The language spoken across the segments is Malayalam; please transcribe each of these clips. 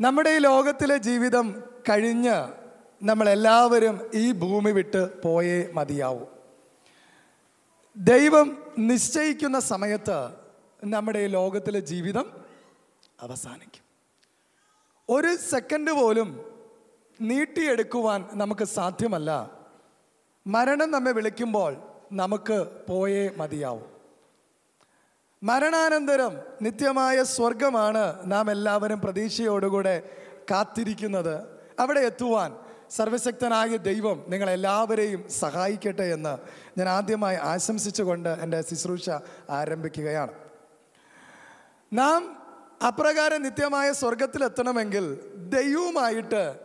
നമ്മുടെ ഈ ലോകത്തിലെ ജീവിതം കഴിഞ്ഞ് നമ്മളെല്ലാവരും ഈ ഭൂമി വിട്ട് പോയേ മതിയാവൂ. ദൈവം നിശ്ചയിക്കുന്ന സമയത്ത് നമ്മുടെ ഈ ലോകത്തിലെ ജീവിതം അവസാനിക്കും. ഒരു സെക്കൻഡ് പോലും നീട്ടിയെടുക്കുവാൻ നമുക്ക് സാധ്യമല്ല. മരണം നമ്മെ വിളിക്കുമ്പോൾ നമുക്ക് പോയേ മതിയാവും. മരണാനന്തരം നിത്യമായ സ്വർഗമാണ് നാം എല്ലാവരും പ്രതീക്ഷയോടുകൂടെ കാത്തിരിക്കുന്നത്. അവിടെ എത്തുവാൻ സർവശക്തനായ ദൈവം നിങ്ങളെല്ലാവരെയും സഹായിക്കട്ടെ എന്ന് ഞാൻ ആദ്യമായി ആശംസിച്ചുകൊണ്ട് എന്റെ ശുശ്രൂഷ ആരംഭിക്കുകയാണ്. നാം അപ്രകാരം നിത്യമായ സ്വർഗത്തിലെത്തണമെങ്കിൽ ദൈവവുമായിട്ട്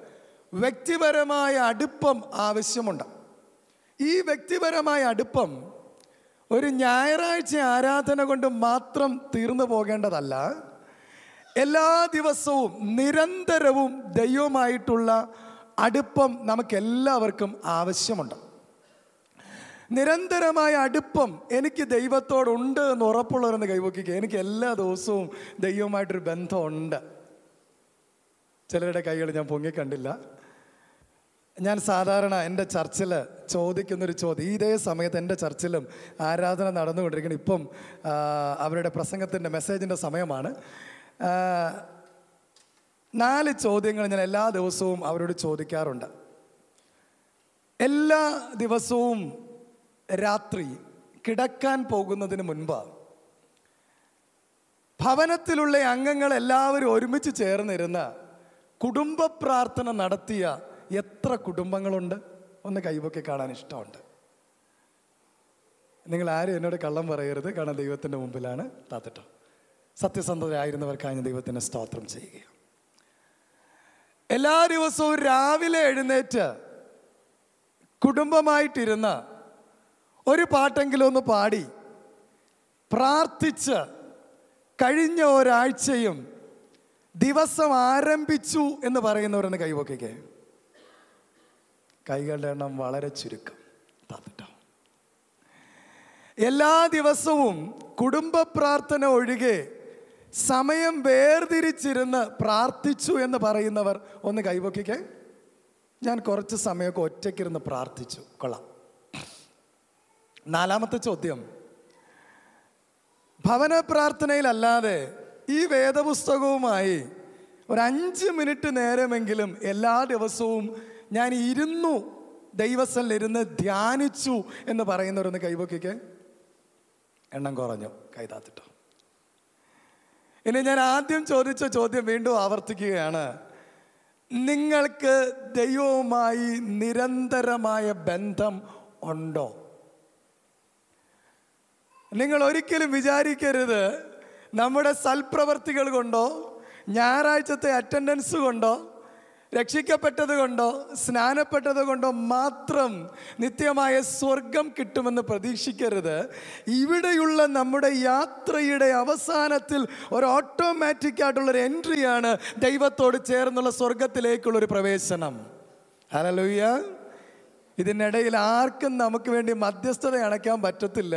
വ്യക്തിപരമായ അടുപ്പം ആവശ്യമുണ്ട്. ഈ വ്യക്തിപരമായ അടുപ്പം ഒരു ഞായറാഴ്ച ആരാധന കൊണ്ട് മാത്രം തീർന്നു പോകേണ്ടതല്ല എല്ലാ ദിവസവും നിരന്തരവും ദൈവമായിട്ടുള്ള അടുപ്പം നമുക്കെല്ലാവർക്കും ആവശ്യമുണ്ട്. നിരന്തരമായ അടുപ്പം എനിക്ക് ദൈവത്തോടുണ്ട് എന്ന് ഉറപ്പുള്ളവരെന്ന് കൈവക്കിക്കുക എനിക്ക് എല്ലാ ദിവസവും ദൈവമായിട്ടൊരു ബന്ധമുണ്ട്. ചിലരുടെ കൈകൾ ഞാൻ പൊങ്ങിക്കണ്ടില്ല. ഞാൻ സാധാരണ എന്റെ ചർച്ചിൽ ചോദിക്കുന്നൊരു ചോദ്യം. ഇതേ സമയത്ത് എന്റെ ചർച്ചിലും ആരാധന നടന്നുകൊണ്ടിരിക്കണം ഇപ്പം അവരുടെ പ്രസംഗത്തിന്റെ മെസ്സേജിന്റെ സമയമാണ്. നാല് ചോദ്യങ്ങൾ ഞാൻ എല്ലാ ദിവസവും അവരോട് ചോദിക്കാറുണ്ട്. എല്ലാ ദിവസവും രാത്രി കിടക്കാൻ പോകുന്നതിന് മുൻപ് ഭവനത്തിലുള്ള അംഗങ്ങൾ എല്ലാവരും ഒരുമിച്ച് ചേർന്നിരുന്ന കുടുംബ പ്രാർത്ഥന നടത്തിയ എത്ര കുടുംബങ്ങളുണ്ട്? ഒന്ന് കൈപൊക്കി കാണാൻ ഇഷ്ടമുണ്ട്. നിങ്ങൾ ആരും എന്നോട് കള്ളം പറയരുത്. കാരണം ദൈവത്തിന്റെ മുമ്പിലാണ് താത്തിട്ടോ. സത്യസന്ധതയായിരുന്നവർക്കാണ് ഞാൻ ദൈവത്തിന് സ്തോത്രം ചെയ്യുക എല്ലാ ദിവസവും രാവിലെ എഴുന്നേറ്റ് കുടുംബമായിട്ടിരുന്ന് ഒരു പാട്ടെങ്കിലും ഒന്ന് പാടി പ്രാർത്ഥിച്ച് കഴിഞ്ഞ ഒരാഴ്ചയും ദിവസം ആരംഭിച്ചു എന്ന് പറയുന്നവരെന്ന് കൈവക്കിക്കേ കൈകളുടെ എണ്ണം വളരെ ചുരുക്കം. താത്തിട്ടോ എല്ലാ ദിവസവും കുടുംബ പ്രാർത്ഥന ഒഴികെ സമയം വേർതിരിച്ചിരുന്ന് പ്രാർത്ഥിച്ചു എന്ന് പറയുന്നവർ ഒന്ന് കൈപൊക്കിക്കേ ഞാൻ കുറച്ച് സമയമൊക്കെ ഒറ്റയ്ക്കിരുന്ന് പ്രാർത്ഥിച്ചു. കൊള്ളാം. നാലാമത്തെ ചോദ്യം. ഭവന പ്രാർത്ഥനയിലല്ലാതെ ഈ വേദപുസ്തകവുമായി ഒരു അഞ്ച് മിനിറ്റ് നേരമെങ്കിലും എല്ലാ ദിവസവും ഞാൻ ഇരുന്നു ദൈവസ്ഥലിരുന്ന് ധ്യാനിച്ചു എന്ന് പറയുന്നവരൊന്ന് കൈവക്കിക്ക്. എണ്ണം കുറഞ്ഞു. കൈതാത്തിട്ടോ ഇനി ഞാൻ ആദ്യം ചോദിച്ച ചോദ്യം വീണ്ടും ആവർത്തിക്കുകയാണ്. നിങ്ങൾക്ക് ദൈവവുമായി നിരന്തരമായ ബന്ധം ഉണ്ടോ? നിങ്ങൾ ഒരിക്കലും വിചാരിക്കരുത് നമ്മുടെ സൽപ്രവർത്തികൾ കൊണ്ടോ ഞായറാഴ്ചത്തെ അറ്റൻഡൻസ് കൊണ്ടോ രക്ഷിക്കപ്പെട്ടത് കൊണ്ടോ സ്നാനപ്പെട്ടത് കൊണ്ടോ മാത്രം നിത്യമായ സ്വർഗം കിട്ടുമെന്ന് പ്രതീക്ഷിക്കരുത്. ഇവിടെയുള്ള നമ്മുടെ യാത്രയുടെ അവസാനത്തിൽ ഒരു ഓട്ടോമാറ്റിക് ആയിട്ടുള്ളൊരു എൻട്രിയാണ് ദൈവത്തോട് ചേർന്നുള്ള സ്വർഗത്തിലേക്കുള്ളൊരു പ്രവേശനം. അലലൂയ്യ ഇതിനിടയിൽ ആർക്കും നമുക്ക് വേണ്ടി മധ്യസ്ഥത അണയ്ക്കാൻ പറ്റത്തില്ല.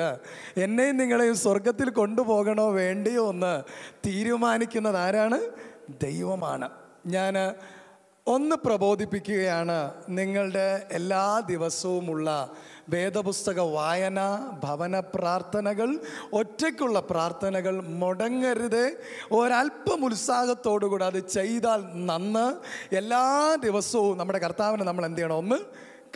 എന്നെയും നിങ്ങളെയും സ്വർഗത്തിൽ കൊണ്ടുപോകണോ വേണ്ടിയോ എന്ന് തീരുമാനിക്കുന്നത് ആരാണ്? ദൈവമാണ്. ഞാൻ ഒന്ന് പ്രബോധിപ്പിക്കുകയാണ് നിങ്ങളുടെ എല്ലാ ദിവസവുമുള്ള വേദപുസ്തക വായന ഭവന പ്രാർത്ഥനകൾ ഒറ്റയ്ക്കുള്ള പ്രാർത്ഥനകൾ മുടങ്ങരുത്. ഒരല്പം ഉത്സാഹത്തോടുകൂടി അത് ചെയ്താൽ നന്ന് എല്ലാ ദിവസവും നമ്മുടെ കർത്താവിനെ നമ്മൾ എന്ത് ചെയ്യണം? ഒന്ന്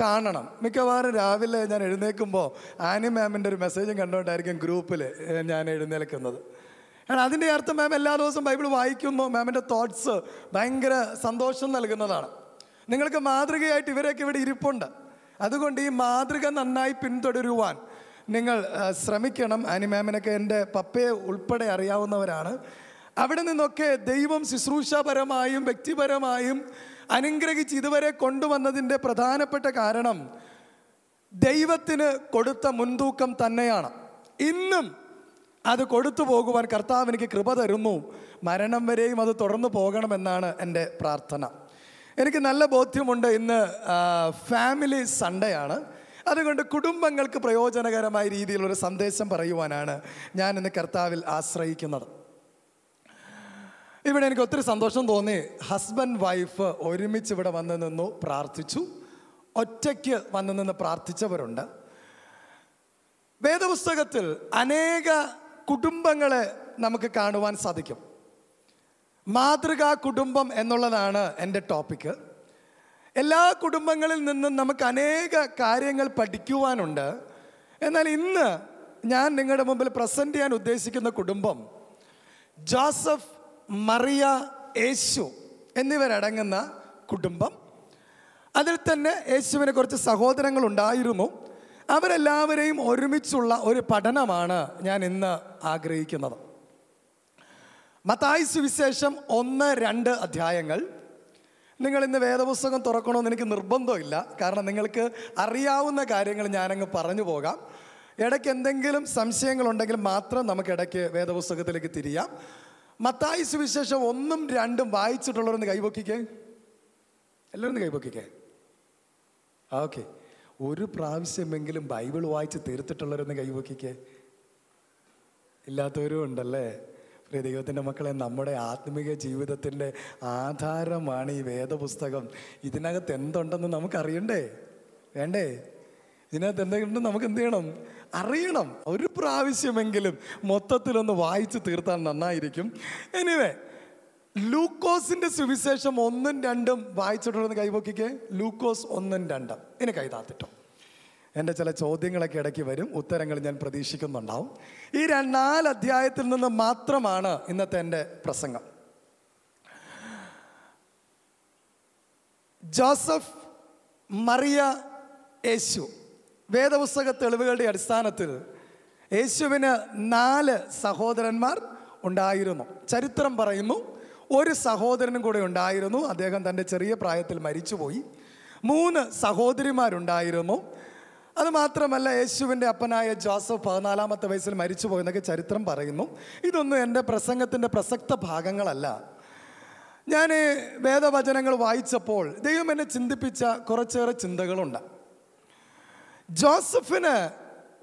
കാണണം. മിക്കവാറും രാവിലെ ഞാൻ എഴുന്നേൽക്കുമ്പോൾ ആനി മാമിന്റെ ഒരു മെസ്സേജും കണ്ടുകൊണ്ടായിരിക്കും ഗ്രൂപ്പിൽ ഞാൻ എഴുന്നേൽക്കുന്നത്. കാരണം അതിന്റെ അർത്ഥം മാം എല്ലാ ദിവസവും ബൈബിൾ വായിക്കുന്നു മാമിന്റെ തോട്ട്സ് ഭയങ്കര സന്തോഷം നൽകുന്നതാണ്. നിങ്ങൾക്ക് മാതൃകയായിട്ട് ഇവരൊക്കെ ഇവിടെ ഇരിപ്പുണ്ട്. അതുകൊണ്ട് ഈ മാതൃക നന്നായി പിന്തുടരുവാൻ നിങ്ങൾ ശ്രമിക്കണം. ആനി മാമിനൊക്കെ എന്റെ പപ്പയെ ഉൾപ്പെടെ അറിയാവുന്നവരാണ്. അവിടെ നിന്നൊക്കെ ദൈവം ശുശ്രൂഷാപരമായും വ്യക്തിപരമായും അനുഗ്രഹിച്ച് ഇതുവരെ കൊണ്ടുവന്നതിന്റെ പ്രധാനപ്പെട്ട കാരണം ദൈവത്തിന് കൊടുത്ത മുൻതൂക്കം തന്നെയാണ്. ഇന്നും അത് കൊടുത്തു പോകുവാൻ കർത്താവ് എനിക്ക് കൃപ തരുന്നു. മരണം വരെയും അത് തുടർന്നു പോകണമെന്നാണ് എന്റെ പ്രാർത്ഥന. എനിക്ക് നല്ല ബോധ്യമുണ്ട് ഇന്ന് ഫാമിലി സൺഡേ ആണ്. അതുകൊണ്ട് കുടുംബങ്ങൾക്ക് പ്രയോജനകരമായ രീതിയിലൊരു സന്ദേശം പറയുവാനാണ് ഞാൻ ഇന്ന് കർത്താവിൽ ആശ്രയിക്കുന്നത്. ഇവിടെ എനിക്ക് ഒത്തിരി സന്തോഷം തോന്നി. ഹസ്ബൻഡ് വൈഫ് ഒരുമിച്ച് ഇവിടെ വന്ന് നിന്നു പ്രാർത്ഥിച്ചു. ഒറ്റയ്ക്ക് വന്ന് നിന്ന് പ്രാർത്ഥിച്ചവരുണ്ട്. വേദപുസ്തകത്തിൽ അനേക കുടുംബങ്ങളെ നമുക്ക് കാണുവാൻ സാധിക്കും. മാതൃകാ കുടുംബം എന്നുള്ളതാണ് എന്റെ ടോപ്പിക്ക് എല്ലാ കുടുംബങ്ങളിൽ നിന്നും നമുക്ക് അനേക കാര്യങ്ങൾ പഠിക്കുവാനുണ്ട്. എന്നാൽ ഇന്ന് ഞാൻ നിങ്ങളുടെ മുമ്പിൽ പ്രസന്റ് ചെയ്യാൻ ഉദ്ദേശിക്കുന്ന കുടുംബം ജോസഫ് മറിയ യേശു എന്നിവരടങ്ങുന്ന കുടുംബം. അതിൽ തന്നെ യേശുവിനെ കുറച്ച് സഹോദരങ്ങൾ ഉണ്ടായിരുന്നു. അവരെല്ലാവരെയും ഒരുമിച്ചുള്ള ഒരു പഠനമാണ് ഞാൻ ഇന്ന് ആഗ്രഹിക്കുന്നത്. മത്തായി സുവിശേഷം ഒന്ന് രണ്ട് അധ്യായങ്ങൾ. നിങ്ങൾ ഇന്ന് വേദപുസ്തകം തുറക്കണമെന്ന് എനിക്ക് നിർബന്ധമില്ല. കാരണം നിങ്ങൾക്ക് അറിയാവുന്ന കാര്യങ്ങൾ ഞാനങ്ങ് പറഞ്ഞു പോകാം. ഇടയ്ക്ക് എന്തെങ്കിലും സംശയങ്ങളുണ്ടെങ്കിൽ മാത്രം നമുക്ക് ഇടയ്ക്ക് വേദപുസ്തകത്തിലേക്ക് തിരിയാം. മത്തായി സുവിശേഷം ഒന്നും രണ്ടും വായിച്ചിട്ടുള്ളവരൊന്ന് കൈപൊക്കിക്കേ എല്ലാവരും കൈപൊക്കിക്കേ ഓക്കെ. ഒരു പ്രാവശ്യമെങ്കിലും ബൈബിൾ വായിച്ച് തീർത്തിട്ടുള്ളവരൊന്ന് കൈവക്കിക്കേ. ഇല്ലാത്തവരും ഉണ്ടല്ലേ? പ്രിയ ദൈവത്തിന്റെ മക്കളെ നമ്മുടെ ആത്മീക ജീവിതത്തിന്റെ ആധാരമാണ് ഈ വേദപുസ്തകം. ഇതിനകത്ത് എന്തുണ്ടെന്ന് നമുക്കറിയണ്ടേ? വേണ്ടേ? ഇതിനകത്ത് എന്തെങ്കിലും നമുക്ക് എന്ത് ചെയ്യണം? അറിയണം. ഒരു പ്രാവശ്യമെങ്കിലും മൊത്തത്തിലൊന്ന് വായിച്ച് തീർത്താൽ നന്നായിരിക്കും. എനിവേ ലൂക്കോസിന്റെ സുവിശേഷം ഒന്നും രണ്ടും വായിച്ചിട്ടുണ്ടെന്ന് കൈപൊക്കിക്കേ ലൂക്കോസ് ഒന്നും രണ്ടും. ഇനി കൈതാത്തിട്ടോ എന്റെ ചില ചോദ്യങ്ങളൊക്കെ ഇടയ്ക്ക് വരും. ഉത്തരങ്ങൾ ഞാൻ പ്രതീക്ഷിക്കുന്നുണ്ടാവും. ഈ രണ്ടാൽ അധ്യായത്തിൽ നിന്ന് മാത്രമാണ് ഇന്നത്തെ എന്റെ പ്രസംഗം. ജോസഫ് മറിയ യേശു. വേദപുസ്തക തെളിവുകളുടെ അടിസ്ഥാനത്തിൽ യേശുവിന് നാല് സഹോദരന്മാർ ഉണ്ടായിരുന്നു. ചരിത്രം പറയുന്നു. ഒരു സഹോദരനും കൂടെ ഉണ്ടായിരുന്നു. അദ്ദേഹം തന്റെ ചെറിയ പ്രായത്തിൽ മരിച്ചുപോയി. മൂന്ന് സഹോദരിമാരുണ്ടായിരുന്നു. അത് മാത്രമല്ല യേശുവിന്റെ അപ്പനായ ജോസഫ് പതിനാലാമത്തെ വയസ്സിൽ മരിച്ചുപോയി പോയെന്നൊക്കെ ചരിത്രം പറയുന്നു. ഇതൊന്നും എന്റെ പ്രസംഗത്തിന്റെ പ്രസക്ത ഭാഗങ്ങളല്ല. ഞാൻ വേദവചനങ്ങൾ വായിച്ചപ്പോൾ ദൈവം എന്നെ ചിന്തിപ്പിച്ച കുറച്ചേറെ ചിന്തകളുണ്ട്. ജോസഫിന്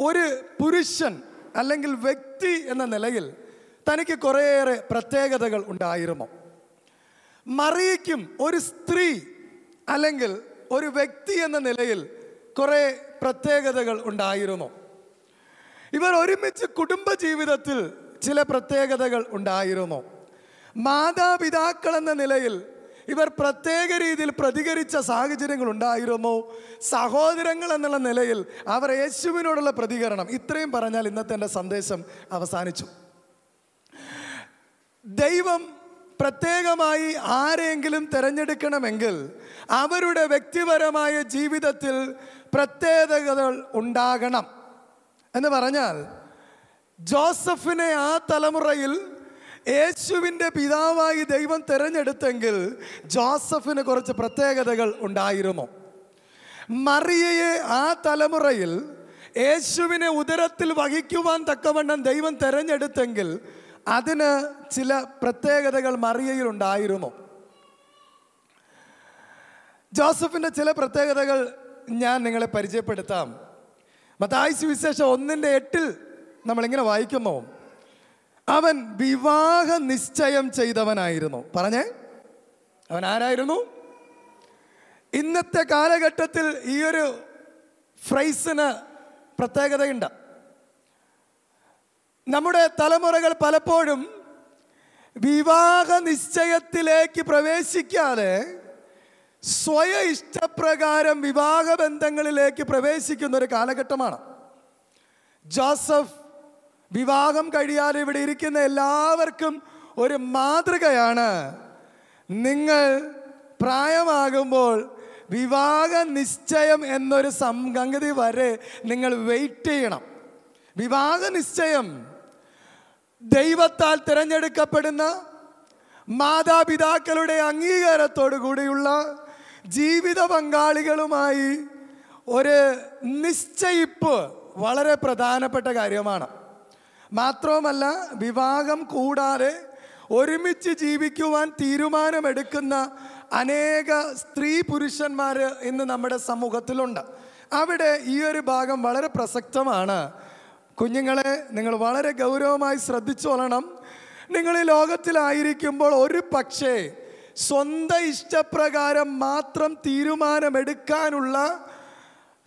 ഒരു പുരുഷൻ അല്ലെങ്കിൽ വ്യക്തി എന്ന നിലയിൽ തനിക്ക് കുറേയേറെ പ്രത്യേകതകൾ ഉണ്ടായിരുന്നു. മറിയയ്ക്കും ഒരു സ്ത്രീ അല്ലെങ്കിൽ ഒരു വ്യക്തി എന്ന നിലയിൽ കുറേ പ്രത്യേകതകൾ ഉണ്ടായിരുന്നു. ഇവർ ഒരുമിച്ച് കുടുംബ ജീവിതത്തിൽ ചില പ്രത്യേകതകൾ ഉണ്ടായിരുന്നു. മാതാപിതാക്കൾ എന്ന നിലയിൽ ഇവർ പ്രത്യേക രീതിയിൽ പ്രതികരിച്ച സാഹചര്യങ്ങൾ ഉണ്ടായിരുന്നു. സഹോദരങ്ങൾ എന്നുള്ള നിലയിൽ അവർ യേശുവിനോടുള്ള പ്രതികരണം. ഇത്രയും പറഞ്ഞാൽ ഇന്നത്തെ എന്റെ സന്ദേശം അവസാനിച്ചു. ദൈവം പ്രത്യേകമായി ആരെങ്കിലും തിരഞ്ഞെടുക്കണമെങ്കിൽ അവരുടെ വ്യക്തിപരമായ ജീവിതത്തിൽ പ്രത്യേകതകൾ ഉണ്ടാകണം. എന്ന് പറഞ്ഞാൽ ജോസഫിനെ ആ തലമുറയിൽ യേശുവിന്റെ പിതാവായി ദൈവം തിരഞ്ഞെടുത്തെങ്കിൽ ജോസഫിന് കുറച്ച് പ്രത്യേകതകൾ ഉണ്ടായിരുന്നു? മറിയയെ ആ തലമുറയിൽ യേശുവിനെ ഉദരത്തിൽ വഹിക്കുവാൻ തക്കവണ്ണം ദൈവം തിരഞ്ഞെടുത്തെങ്കിൽ അതിന് ചില പ്രത്യേകതകൾ മറിയയിൽ ഉണ്ടായിരുന്നു ജോസഫിന്റെ ചില പ്രത്യേകതകൾ ഞാൻ നിങ്ങളെ പരിചയപ്പെടുത്താം. മത്തായി സുവിശേഷം ഒന്നിന്റെ എട്ടിൽ നമ്മളിങ്ങനെ വായിക്കുന്നു. അവൻ വിവാഹ നിശ്ചയം ചെയ്തവനായിരുന്നു. പറഞ്ഞേ? അവൻ ആരായിരുന്നു? ഇന്നത്തെ കാലഘട്ടത്തിൽ ഈ ഒരു ഫ്രൈസിന് പ്രത്യേകതയുണ്ട്. നമ്മുടെ തലമുറകൾ പലപ്പോഴും വിവാഹ നിശ്ചയത്തിലേക്ക് പ്രവേശിക്കാതെ സ്വയ ഇഷ്ടപ്രകാരം വിവാഹ ബന്ധങ്ങളിലേക്ക് പ്രവേശിക്കുന്ന ഒരു കാലഘട്ടമാണ്. ജോസഫ് വിവാഹം കഴിയാതെ ഇവിടെ ഇരിക്കുന്ന എല്ലാവർക്കും ഒരു മാതൃകയാണ്. നിങ്ങൾ പ്രായമാകുമ്പോൾ വിവാഹ നിശ്ചയം എന്നൊരു സംഗതി വരെ നിങ്ങൾ വെയിറ്റ് ചെയ്യണം. വിവാഹ നിശ്ചയം ദൈവത്താൽ തിരഞ്ഞെടുക്കപ്പെടുന്ന മാതാപിതാക്കളുടെ അംഗീകാരത്തോടു കൂടിയുള്ള ജീവിത പങ്കാളികളുമായി ഒരു നിശ്ചയിപ്പ് വളരെ പ്രധാനപ്പെട്ട കാര്യമാണ്. മാത്രവുമല്ല വിവാഹം കൂടാതെ ഒരുമിച്ച് ജീവിക്കുവാൻ തീരുമാനമെടുക്കുന്ന അനേക സ്ത്രീ പുരുഷന്മാർ ഇന്ന് നമ്മുടെ സമൂഹത്തിലുണ്ട്. അവിടെ ഈ ഒരു ഭാഗം വളരെ പ്രസക്തമാണ്. കുഞ്ഞുങ്ങളെ നിങ്ങൾ വളരെ ഗൗരവമായി ശ്രദ്ധിച്ചോളണം. നിങ്ങൾ ഈ ലോകത്തിലായിരിക്കുമ്പോൾ ഒരു പക്ഷേ സ്വന്തം ഇഷ്ടപ്രകാരം മാത്രം തീരുമാനമെടുക്കാനുള്ള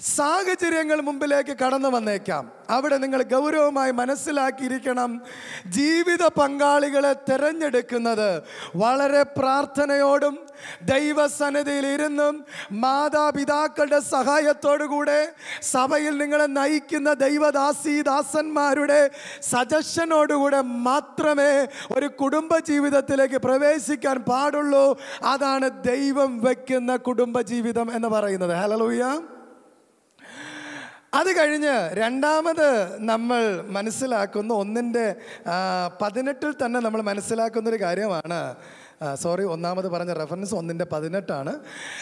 സാഹചര്യങ്ങൾ മുമ്പിലേക്ക് കടന്നു വന്നേക്കാം. അവിടെ നിങ്ങൾ ഗൗരവമായി മനസ്സിലാക്കിയിരിക്കണം ജീവിത പങ്കാളികളെ തിരഞ്ഞെടുക്കുന്നത് വളരെ പ്രാർത്ഥനയോടും ദൈവസന്നിധിയിൽ ഇരുന്നും മാതാപിതാക്കളുടെ സഹായത്തോടു കൂടെ സഭയിൽ നിങ്ങളെ നയിക്കുന്ന ദൈവദാസി ദാസന്മാരുടെ സജഷനോടുകൂടെ മാത്രമേ ഒരു കുടുംബ ജീവിതത്തിലേക്ക് പ്രവേശിക്കാൻ പാടുള്ളൂ. അതാണ് ദൈവം വയ്ക്കുന്ന കുടുംബ ജീവിതം എന്ന് പറയുന്നത്. ഹലലൂയ അത് കഴിഞ്ഞ് രണ്ടാമത് നമ്മൾ മനസ്സിലാക്കുന്ന ഒന്നിന്റെ പതിനെട്ടിൽ തന്നെ നമ്മൾ മനസ്സിലാക്കുന്നൊരു കാര്യമാണ്. സോറി ഒന്നാമത് പറഞ്ഞ റെഫറൻസ് ഒന്നിന്റെ പതിനെട്ടാണ്.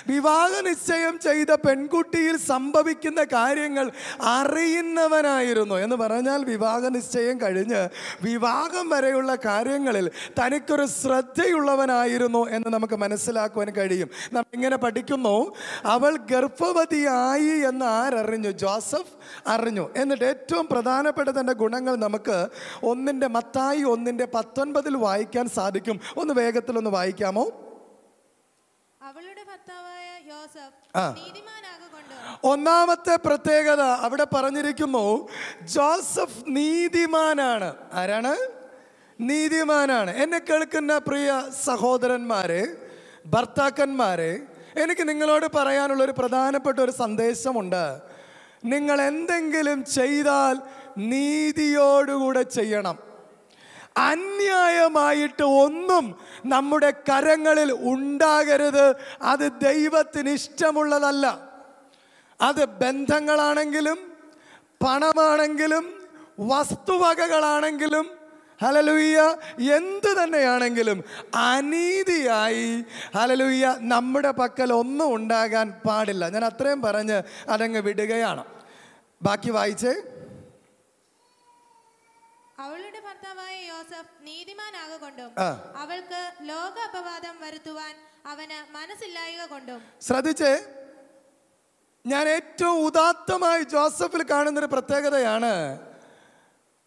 വിവാഹ നിശ്ചയം ചെയ്ത പെൺകുട്ടിയിൽ സംഭവിക്കുന്ന കാര്യങ്ങൾ അറിയുന്നവനായിരുന്നു. എന്ന് പറഞ്ഞാൽ വിവാഹ നിശ്ചയം കഴിഞ്ഞ് വിവാഹം വരെയുള്ള കാര്യങ്ങളിൽ തനിക്കൊരു ശ്രദ്ധയുള്ളവനായിരുന്നു എന്ന് നമുക്ക് മനസ്സിലാക്കുവാൻ കഴിയും. നമ്മൾ ഇങ്ങനെ പഠിക്കുന്നു അവൾ ഗർഭവതിയായി എന്ന് ആരറിഞ്ഞു? ജോസഫ് അറിഞ്ഞു. എന്നിട്ട് ഏറ്റവും പ്രധാനപ്പെട്ട തന്റെ ഗുണങ്ങൾ നമുക്ക് ഒന്നിന്റെ മത്തായി ഒന്നിന്റെ പത്തൊൻപതിൽ വായിക്കാൻ സാധിക്കും. ഒന്ന് വേഗത്തിലൊന്ന് വായിക്കാമോ? അവളുടെ ഭർത്താവായ യോസഫ് ഒന്നാമത്തെ പ്രത്യേകത അവിടെ പറഞ്ഞിരിക്കുന്നു ജോസഫ് നീതിമാനാണ്. ആരാണ്? നീതിമാനാണ്. എന്നെ കേൾക്കുന്ന പ്രിയ സഹോദരന്മാരെ ഭർത്താക്കന്മാരെ എനിക്ക് നിങ്ങളോട് പറയാനുള്ള ഒരു പ്രധാനപ്പെട്ട ഒരു സന്ദേശമുണ്ട്. നിങ്ങൾ എന്തെങ്കിലും ചെയ്താൽ നീതിയോടുകൂടെ ചെയ്യണം. അന്യായമായിട്ട് ഒന്നും നമ്മുടെ കരങ്ങളിൽ ഉണ്ടാകരുത്. അത് ദൈവത്തിന് ഇഷ്ടമുള്ളതല്ല. അത് ബന്ധങ്ങളാണെങ്കിലും പണമാണെങ്കിലും വസ്തുവകകളാണെങ്കിലും ഹലലുയ്യ എന്ത് തന്നെയാണെങ്കിലും അനീതിയായി ഹലലുയ്യ നമ്മുടെ പക്കൽ ഒന്നും ഉണ്ടാകാൻ പാടില്ല. ഞാൻ അത്രയും പറഞ്ഞ് അതങ്ങ് വിടുകയാണ്. ബാക്കി വായിച്ചേ. അവളുടെ ഭർത്താവായ യോസഫ് നീതിമാനാകൊണ്ടും. അവൾക്ക് ലോക അപവാദം വരുത്തുവാൻ അവന് മനസ്സില്ലായക കൊണ്ടും. ശ്രദ്ധിച്ചേ ഞാൻ ഏറ്റവും ഉദാത്തമായി ജോസഫിൽ കാണുന്നൊരു പ്രത്യേകതയാണ്.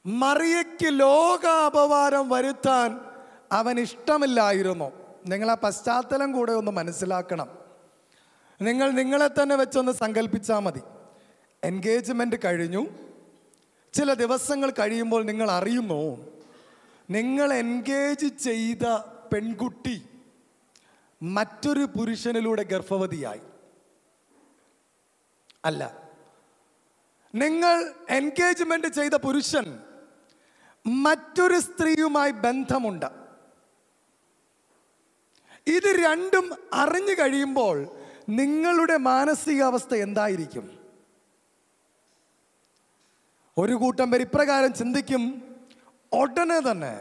മറിയയ്ക്ക് ലോക അപവാദം വരുത്താൻ അവൻ ഇഷ്ടമില്ലായിരുന്നു. നിങ്ങൾ ആ പശ്ചാത്തലം കൂടെ ഒന്ന് മനസ്സിലാക്കണം. നിങ്ങൾ നിങ്ങളെ തന്നെ വെച്ചൊന്ന് സങ്കല്പിച്ചാൽ മതി. എൻഗേജ്മെന്റ് കഴിഞ്ഞു. ചില ദിവസങ്ങൾ കഴിയുമ്പോൾ നിങ്ങൾ അറിയുമോ നിങ്ങൾ എൻഗേജ് ചെയ്ത പെൺകുട്ടി മറ്റൊരു പുരുഷനിലൂടെ ഗർഭവതിയായി. അല്ല നിങ്ങൾ എൻഗേജ്മെന്റ് ചെയ്ത പുരുഷൻ മറ്റൊരു സ്ത്രീയുമായി ബന്ധമുണ്ട്. ഇത് രണ്ടും അറിഞ്ഞു കഴിയുമ്പോൾ നിങ്ങളുടെ മാനസികാവസ്ഥ എന്തായിരിക്കും? ഒരു കൂട്ടം പേര് ഇപ്രകാരം ചിന്തിക്കും. ഉടനെ തന്നെ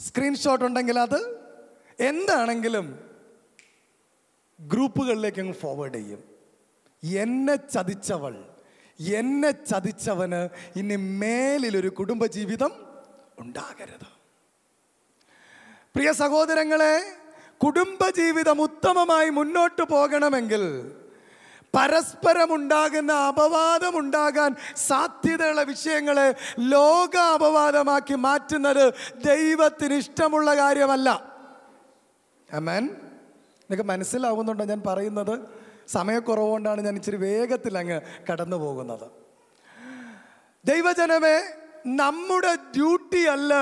സ്ക്രീൻഷോട്ട് ഉണ്ടെങ്കിൽ അത് എന്താണെങ്കിലും ഗ്രൂപ്പുകളിലേക്ക് അങ്ങ് ഫോർവേഡ് ചെയ്യും. എന്നെ ചതിച്ചവൾ എന്നെ ചതിച്ചവന് ഇനി മേലിലൊരു കുടുംബജീവിതം ഉണ്ടാകരുത്. പ്രിയ സഹോദരങ്ങളെ കുടുംബജീവിതം ഉത്തമമായി മുന്നോട്ട് പോകണമെങ്കിൽ പരസ്പരമുണ്ടാകുന്ന അപവാദമുണ്ടാകാൻ സാധ്യതയുള്ള വിഷയങ്ങളെ ലോക അപവാദമാക്കി മാറ്റുന്നത് ദൈവത്തിന് ഇഷ്ടമുള്ള കാര്യമല്ല. അമേൻ നിങ്ങൾക്ക് മനസ്സിലാവുന്നുണ്ടോ ഞാൻ പറയുന്നത്? സമയക്കുറവുകൊണ്ടാണ് ഞാൻ ഇച്ചിരി വേഗത്തിൽ അങ്ങ് കടന്നു പോകുന്നത്. ദൈവജനമേ നമ്മുടെ ഡ്യൂട്ടിയല്ല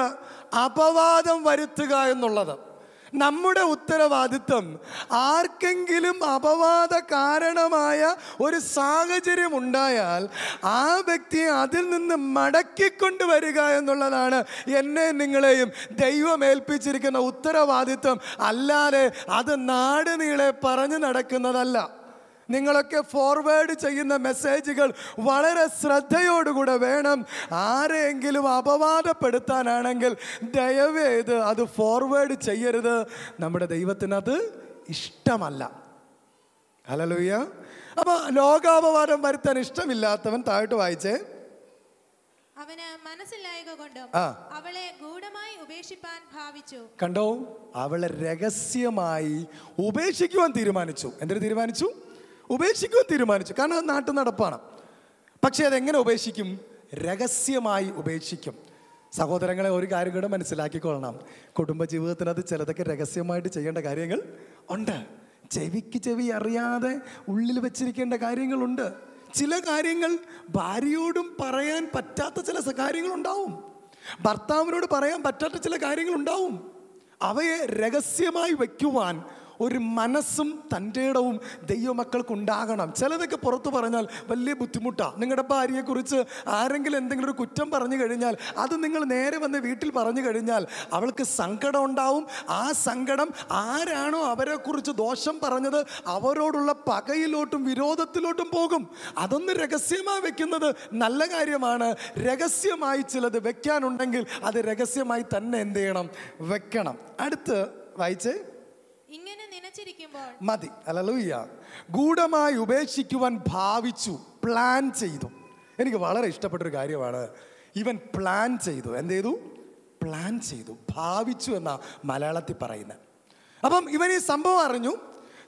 അപവാദം വരുത്തുക എന്നുള്ളത്. നമ്മുടെ ഉത്തരവാദിത്വം ആർക്കെങ്കിലും അപവാദ കാരണമായ ഒരു സാഹചര്യം ഉണ്ടായാൽ ആ വ്യക്തിയെ അതിൽ നിന്ന് മടക്കിക്കൊണ്ട് വരിക എന്നുള്ളതാണ് എന്നെ നിങ്ങളെയും ദൈവം ഏൽപ്പിച്ചിരിക്കുന്ന ഉത്തരവാദിത്വം. അല്ലാതെ അത് നാട് നീളെ പറഞ്ഞു നടക്കുന്നതല്ല. നിങ്ങളൊക്കെ ഫോർവേഡ് ചെയ്യുന്ന മെസ്സേജുകൾ വളരെ ശ്രദ്ധയോടുകൂടെ വേണം. ആരെങ്കിലും അപവാദപ്പെടുത്താനാണെങ്കിൽ ദയവേത് അത് ഫോർവേഡ് ചെയ്യരുത്. നമ്മുടെ ദൈവത്തിനത് ഇഷ്ടമല്ല. ഹലലൂയ്യ അപ്പൊ ലോകാപവാദം വരുത്താൻ ഇഷ്ടമില്ലാത്തവൻ താഴോട്ട് വായിച്ചേ. അവന് കൊണ്ടും. അവളെ ഗൂഢമായി ഉപേക്ഷിപ്പാൻ ഭാവിച്ചു. കണ്ടോ? അവളെ രഹസ്യമായി ഉപേക്ഷിക്കുവാൻ തീരുമാനിച്ചു. എന്തിനു തീരുമാനിച്ചു? ഉപേക്ഷിക്കുവാൻ തീരുമാനിച്ചു. കാരണം അത് നാട്ടു നടപ്പാണ്. പക്ഷേ അതെങ്ങനെ ഉപേക്ഷിക്കും? രഹസ്യമായി ഉപേക്ഷിക്കും. സഹോദരങ്ങളെ ഒരു കാര്യം കൂടെ മനസ്സിലാക്കിക്കൊള്ളണം. കുടുംബജീവിതത്തിനകത്ത് ചിലതൊക്കെ രഹസ്യമായിട്ട് ചെയ്യേണ്ട കാര്യങ്ങൾ ഉണ്ട്. ചെവിക്ക് ചെവി അറിയാതെ ഉള്ളിൽ വെച്ചിരിക്കേണ്ട കാര്യങ്ങളുണ്ട്. ചില കാര്യങ്ങൾ ഭാര്യയോടും പറയാൻ പറ്റാത്ത ചില കാര്യങ്ങളുണ്ടാവും. ഭർത്താവിനോട് പറയാൻ പറ്റാത്ത ചില കാര്യങ്ങളുണ്ടാവും. അവയെ രഹസ്യമായി വയ്ക്കുവാൻ ഒരു മനസ്സും തന്റെ ഇടവും ദൈവമക്കൾക്ക് ഉണ്ടാകണം ചിലതൊക്കെ പുറത്തു പറഞ്ഞാൽ വലിയ ബുദ്ധിമുട്ടാണ് നിങ്ങളുടെ ഭാര്യയെക്കുറിച്ച് ആരെങ്കിലും എന്തെങ്കിലും ഒരു കുറ്റം പറഞ്ഞു കഴിഞ്ഞാൽ അത് നിങ്ങൾ നേരെ വന്ന് വീട്ടിൽ പറഞ്ഞു കഴിഞ്ഞാൽ അവൾക്ക് സങ്കടം ഉണ്ടാവും. ആ സങ്കടം ആരാണോ അവരെക്കുറിച്ച് ദോഷം പറഞ്ഞത് അവരോടുള്ള പകയിലോട്ടും വിരോധത്തിലോട്ടും പോകും. അതൊന്ന് രഹസ്യമായി വെക്കുന്നത് നല്ല കാര്യമാണ്. രഹസ്യമായി ചിലത് വെക്കാനുണ്ടെങ്കിൽ അത് രഹസ്യമായി തന്നെ എന്ത് ചെയ്യണം? വെക്കണം. അടുത്ത് വായിച്ചേ. ഇങ്ങനെ മതി. അല്ലൂയ്യ ഗൂഢമായി ഉപേക്ഷിക്കുവാൻ ഭാവിച്ചു പ്ലാൻ ചെയ്തു. എനിക്ക് വളരെ ഇഷ്ടപ്പെട്ടൊരു കാര്യമാണ്. ഇവൻ പ്ലാൻ ചെയ്തു. എന്ത് ചെയ്തു? പ്ലാൻ ചെയ്തു. ഭാവിച്ചു എന്ന മലയാളത്തിൽ പറയുന്നത് അപ്പം ഇവൻ ഈ സംഭവം അറിഞ്ഞു.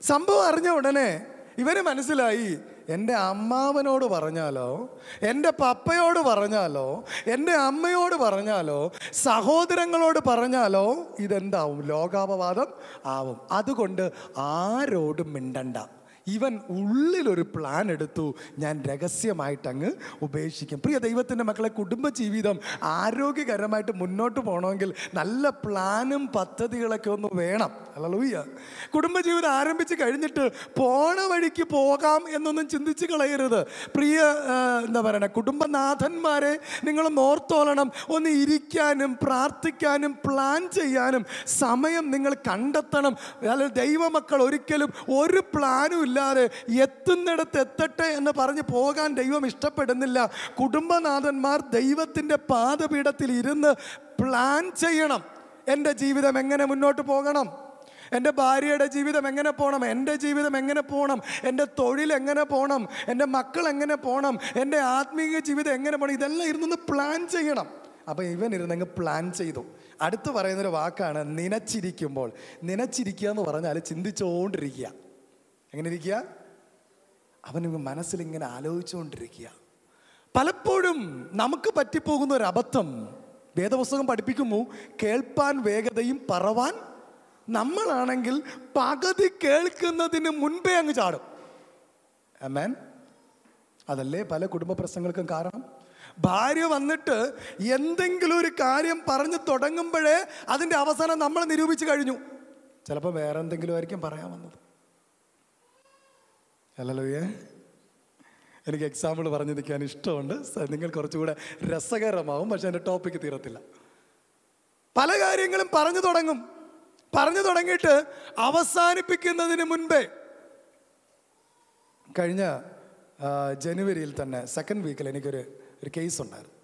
സംഭവം അറിഞ്ഞ ഉടനെ ഇവന് മനസ്സിലായി എന്റെ അമ്മാവനോട് പറഞ്ഞാലോ എന്റെ പപ്പയോട് പറഞ്ഞാലോ എന്റെ അമ്മയോട് പറഞ്ഞാലോ സഹോദരങ്ങളോട് പറഞ്ഞാലോ ഇതെന്താവും? ലോകാപവാദം ആവും. അതുകൊണ്ട് ആരോടും മിണ്ടണ്ട. ഇവൻ ഉള്ളിലൊരു പ്ലാൻ എടുത്തു. ഞാൻ രഹസ്യമായിട്ട് അങ്ങ് ഉപേക്ഷിക്കും. പ്രിയ ദൈവത്തിന്റെ മക്കളെ കുടുംബജീവിതം ആരോഗ്യകരമായിട്ട് മുന്നോട്ട് പോകണമെങ്കിൽ നല്ല പ്ലാനും പദ്ധതികളൊക്കെ ഒന്ന് വേണം. അല്ലൂയ്യ കുടുംബജീവിതം ആരംഭിച്ച് കഴിഞ്ഞിട്ട് പോണ വഴിക്ക് പോകാം എന്നൊന്നും ചിന്തിച്ച് കളയരുത്. പ്രിയ എന്താ പറയണ കുടുംബനാഥന്മാരെ നിങ്ങൾ ഓർത്തോളണം. ഒന്ന് ഇരിക്കാനും പ്രാർത്ഥിക്കാനും പ്ലാൻ ചെയ്യാനും സമയം നിങ്ങൾ കണ്ടെത്തണം. അല്ല ദൈവമക്കൾ ഒരിക്കലും ഒരു പ്ലാനും ഇല്ലാതെ എത്തുന്നിടത്ത് എത്തട്ടെ എന്ന് പറഞ്ഞ് പോകാൻ ദൈവം ഇഷ്ടപ്പെടുന്നില്ല. കുടുംബനാഥന്മാർ ദൈവത്തിന്റെ പാദപീഠത്തിൽ ഇരുന്ന് പ്ലാൻ ചെയ്യണം. എന്റെ ജീവിതം എങ്ങനെ മുന്നോട്ട് പോകണം? എന്റെ ഭാര്യയുടെ ജീവിതം എങ്ങനെ പോകണം? എന്റെ ജീവിതം എങ്ങനെ പോകണം? എന്റെ തൊഴിൽ എങ്ങനെ പോകണം? എന്റെ മക്കൾ എങ്ങനെ പോകണം? എന്റെ ആത്മീയ ജീവിതം എങ്ങനെ പോകണം? ഇതെല്ലാം ഇരുന്നൊന്ന് പ്ലാൻ ചെയ്യണം. അപ്പം ഇവൻ ഇരുന്നെങ്കിൽ പ്ലാൻ ചെയ്തു. അടുത്ത് പറയുന്നൊരു വാക്കാണ് നനച്ചിരിക്കുമ്പോൾ. നനച്ചിരിക്കുക എന്ന് പറഞ്ഞാൽ ചിന്തിച്ചുകൊണ്ടിരിക്കുക എങ്ങനെ ഇരിക്കുക? അവൻ മനസ്സിൽ ഇങ്ങനെ ആലോചിച്ചുകൊണ്ടിരിക്കുക. പലപ്പോഴും നമുക്ക് പറ്റിപ്പോകുന്ന ഒരു അബദ്ധം. വേദപുസ്തകം പഠിപ്പിക്കുമോ? കേൾപ്പാൻ വേഗതയും പറവാൻ നമ്മളാണെങ്കിൽ പകുതി കേൾക്കുന്നതിന് മുൻപേ അങ്ങ് ചാടും. അമേൻ അതല്ലേ പല കുടുംബ പ്രശ്നങ്ങൾക്കും കാരണം? ഭാര്യ വന്നിട്ട് എന്തെങ്കിലും ഒരു കാര്യം പറഞ്ഞു തുടങ്ങുമ്പോഴേ അതിന്റെ അവസാനം നമ്മൾ നിരൂപിച്ച് കഴിഞ്ഞു. ചിലപ്പോൾ വേറെ എന്തെങ്കിലും ആയിരിക്കും പറയാൻ വന്നത്. അല്ലല്ലോയെ എനിക്ക് എക്സാമ്പിൾ പറഞ്ഞു നിൽക്കാൻ ഇഷ്ടമുണ്ട്. നിങ്ങൾ കുറച്ചുകൂടെ രസകരമാവും പക്ഷെ എന്റെ ടോപ്പിക്ക് തീരത്തില്ല. പല കാര്യങ്ങളും പറഞ്ഞു തുടങ്ങും. പറഞ്ഞു തുടങ്ങിയിട്ട് അവസാനിപ്പിക്കുന്നതിന് മുൻപേ കഴിഞ്ഞ ജനുവരിയിൽ തന്നെ സെക്കൻഡ് വീക്കിൽ എനിക്കൊരു ഒരു കേസ് ഉണ്ടായിരുന്നു.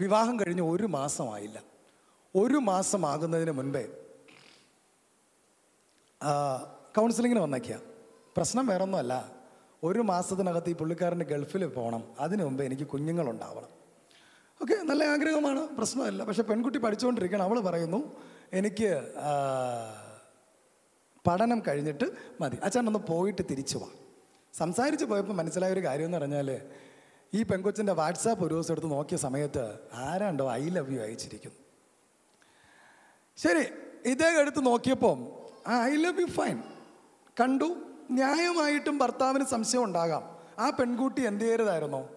വിവാഹം കഴിഞ്ഞ് ഒരു മാസമായില്ല. ഒരു മാസമാകുന്നതിന് മുൻപേ കൗൺസിലിങ്ങിന് വന്നേക്കുക പ്രശ്നം വേറൊന്നുമല്ല. ഒരു മാസത്തിനകത്ത് ഈ പുള്ളിക്കാരന്റെ ഗൾഫിൽ പോകണം. അതിനു മുമ്പ് എനിക്ക് കുഞ്ഞുങ്ങളുണ്ടാവണം. ഓക്കെ നല്ല ആഗ്രഹമാണ്. പ്രശ്നമല്ല. പക്ഷെ പെൺകുട്ടി പഠിച്ചുകൊണ്ടിരിക്കണം അവൾ പറയുന്നു എനിക്ക് പഠനം കഴിഞ്ഞിട്ട് മതി. അച്ഛൻ ഒന്ന് പോയിട്ട് തിരിച്ചു വാ. സംസാരിച്ച് പോയപ്പോൾ മനസ്സിലായ ഒരു കാര്യം എന്ന് പറഞ്ഞാൽ ഈ പെൺകൊച്ചിന്റെ വാട്സാപ്പ് ഒരു ദിവസം എടുത്ത് നോക്കിയ സമയത്ത് ആരാണ്ടോ ഐ ലവ് യു അയച്ചിരിക്കുന്നു. ശരി ഇതേ എടുത്ത് നോക്കിയപ്പം ആ ഐ ലവ് യു ഫൈൻ. കണ്ടു ന്യായമായിട്ടും ഭർത്താവിന് സംശയം ഉണ്ടാകാം. ആ പെൺകുട്ടി എന്ത് ചെയ്യരുതായിരുന്നോ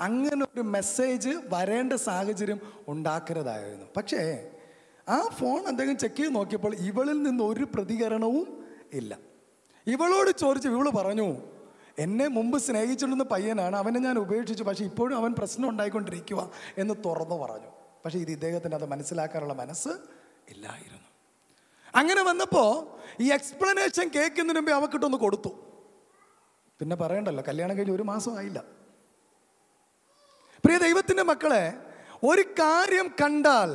അങ്ങനെ ഒരു മെസ്സേജ് വരേണ്ട സാഹചര്യം ഉണ്ടാക്കരുതായിരുന്നു. പക്ഷേ ആ ഫോൺ അദ്ദേഹം ചെക്ക് ചെയ്ത് നോക്കിയപ്പോൾ ഇവളിൽ നിന്ന് ഒരു പ്രതികരണവും ഇല്ല. ഇവളോട് ചോദിച്ചു ഇവൾ പറഞ്ഞു എന്നെ മുമ്പ് സ്നേഹിച്ചിരുന്ന പയ്യനാണ്. അവനെ ഞാൻ ഉപേക്ഷിച്ചു. പക്ഷേ ഇപ്പോഴും അവൻ പ്രശ്നം ഉണ്ടായിക്കൊണ്ടിരിക്കുക എന്ന് തുറന്നു പറഞ്ഞു. പക്ഷേ ഇത് ഇദ്ദേഹത്തിന് അത് മനസ്സിലാക്കാനുള്ള മനസ്സ് ഇല്ലായിരുന്നു. അങ്ങനെ വന്നപ്പോൾ ഈ എക്സ്പ്ലനേഷൻ കേൾക്കുന്നതിന് മുമ്പേ അവക്കിട്ടൊന്ന് കൊടുത്തു. പിന്നെ പറയണ്ടല്ലോ കല്യാണം കഴിഞ്ഞ് ഒരു മാസം ആയില്ല. പ്രിയ ദൈവത്തിന്റെ മക്കളെ ഒരു കാര്യം കണ്ടാൽ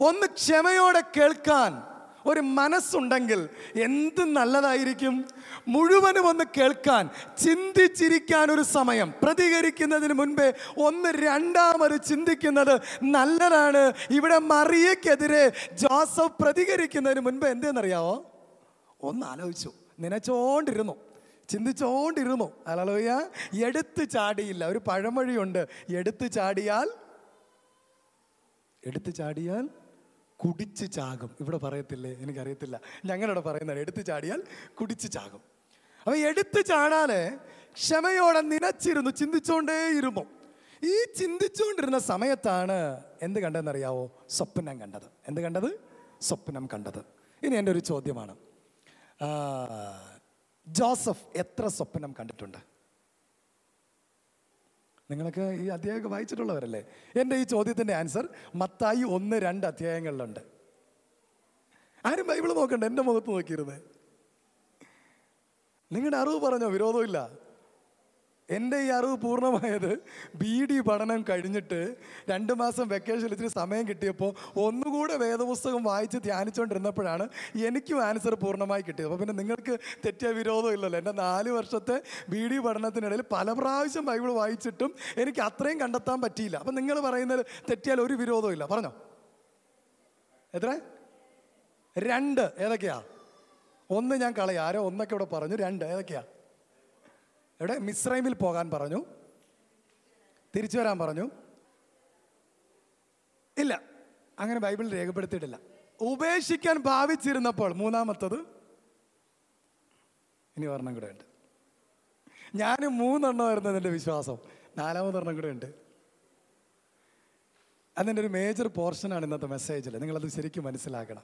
ഒന്ന് ക്ഷമയോടെ കേൾക്കാൻ ഒരു മനസ്സുണ്ടെങ്കിൽ എന്ത് നല്ലതായിരിക്കും? മുഴുവനും ഒന്ന് കേൾക്കാൻ ചിന്തിച്ചിരിക്കാൻ ഒരു സമയം. പ്രതികരിക്കുന്നതിന് മുൻപേ ഒന്ന് രണ്ടാമത് ചിന്തിക്കുന്നത് നല്ലതാണ്. ഇവിടെ മറിയക്കെതിരെ ജോസഫ് പ്രതികരിക്കുന്നതിന് മുൻപ് എന്തെന്നറിയാവോ? ഒന്ന് ആലോചിച്ചു. നനച്ചോണ്ടിരുന്നു. ചിന്തിച്ചോണ്ടിരുന്നു. അലോയ എടുത്തു ചാടിയില്ല. ഒരു പഴമൊഴിയുണ്ട്. എടുത്തു ചാടിയാൽ? എടുത്തു ചാടിയാൽ കുടിച്ച് ചാകും. ഇവിടെ പറയത്തില്ലേ? എനിക്കറിയത്തില്ല. ഞങ്ങളിവിടെ പറയുന്നത്? എടുത്തു ചാടിയാൽ കുടിച്ച് ചാകും. അപ്പം എടുത്തു ചാടാൻ ക്ഷമയോടെ നിനച്ചിരുന്നു ചിന്തിച്ചുകൊണ്ടേയിരുന്നു ഈ ചിന്തിച്ചുകൊണ്ടിരുന്ന സമയത്താണ് എന്ത് കണ്ടതെന്നറിയാവോ? സ്വപ്നം കണ്ടത്. എന്ത് കണ്ടത്? സ്വപ്നം കണ്ടത്. ഇനി എന്റെ ഒരു ചോദ്യമാണ്. ജോസഫ് എത്ര സ്വപ്നം കണ്ടിട്ടുണ്ട്? നിങ്ങളൊക്കെ ഈ അധ്യായമൊക്കെ വായിച്ചിട്ടുള്ളവരല്ലേ? എന്റെ ഈ ചോദ്യത്തിന്റെ ആൻസർ മത്തായി ഒന്ന് രണ്ട് അധ്യായങ്ങളിലുണ്ട്. ആരും ബൈബിൾ നോക്കണ്ട എന്റെ മുഖത്ത് നോക്കിയിരുന്നേ. നിങ്ങളുടെ അറിവ് പറഞ്ഞോ വിരോധമില്ല. എന്റെ ഈ അറിവ് പൂർണമായത് ബി ഡി പഠനം കഴിഞ്ഞിട്ട് രണ്ട് മാസം വെക്കേഷൻ ഇച്ചിരി സമയം കിട്ടിയപ്പോൾ ഒന്നുകൂടെ വേദപുസ്തകം വായിച്ച് ധ്യാനിച്ചുകൊണ്ടിരുന്നപ്പോഴാണ് എനിക്കും ആൻസർ പൂർണമായി കിട്ടിയത്. അപ്പോൾ പിന്നെ നിങ്ങൾക്ക് തെറ്റിയ വിരോധം ഇല്ലല്ലോ. എന്റെ നാല് വർഷത്തെ ബി ഡി പഠനത്തിനിടയിൽ പല പ്രാവശ്യം ബൈബിൾ വായിച്ചിട്ടും എനിക്ക് അത്രയും കണ്ടെത്താൻ പറ്റിയില്ല. അപ്പം നിങ്ങൾ പറയുന്നത് തെറ്റിയാൽ ഒരു വിരോധമില്ല പറഞ്ഞോ? എത്ര? രണ്ട്. ഏതൊക്കെയാ? ഒന്ന് ഞാൻ കളയാം. ആരോ ഒന്നൊക്കെ ഇവിടെ പറഞ്ഞു. രണ്ട്. ഏതൊക്കെയാ? എവിടെ മിസ്രൈമിൽ പോകാൻ പറഞ്ഞു. തിരിച്ചു വരാൻ പറഞ്ഞു. ഇല്ല അങ്ങനെ ബൈബിൾ രേഖപ്പെടുത്തിയിട്ടില്ല. ഉപേക്ഷിക്കാൻ ഭാവിച്ചിരുന്നപ്പോൾ മൂന്നാമത്തത് ഇനി ഒരെണ്ണം കൂടെ ഉണ്ട്. ഞാൻ മൂന്നെണ്ണമായിരുന്നു എന്റെ വിശ്വാസം. നാലാമതൊരെണ്ണം കൂടെ ഉണ്ട്. അതിന്റെ ഒരു മേജർ പോർഷനാണ് ഇന്നത്തെ മെസ്സേജിൽ നിങ്ങളത് ശരിക്കും മനസ്സിലാക്കണം.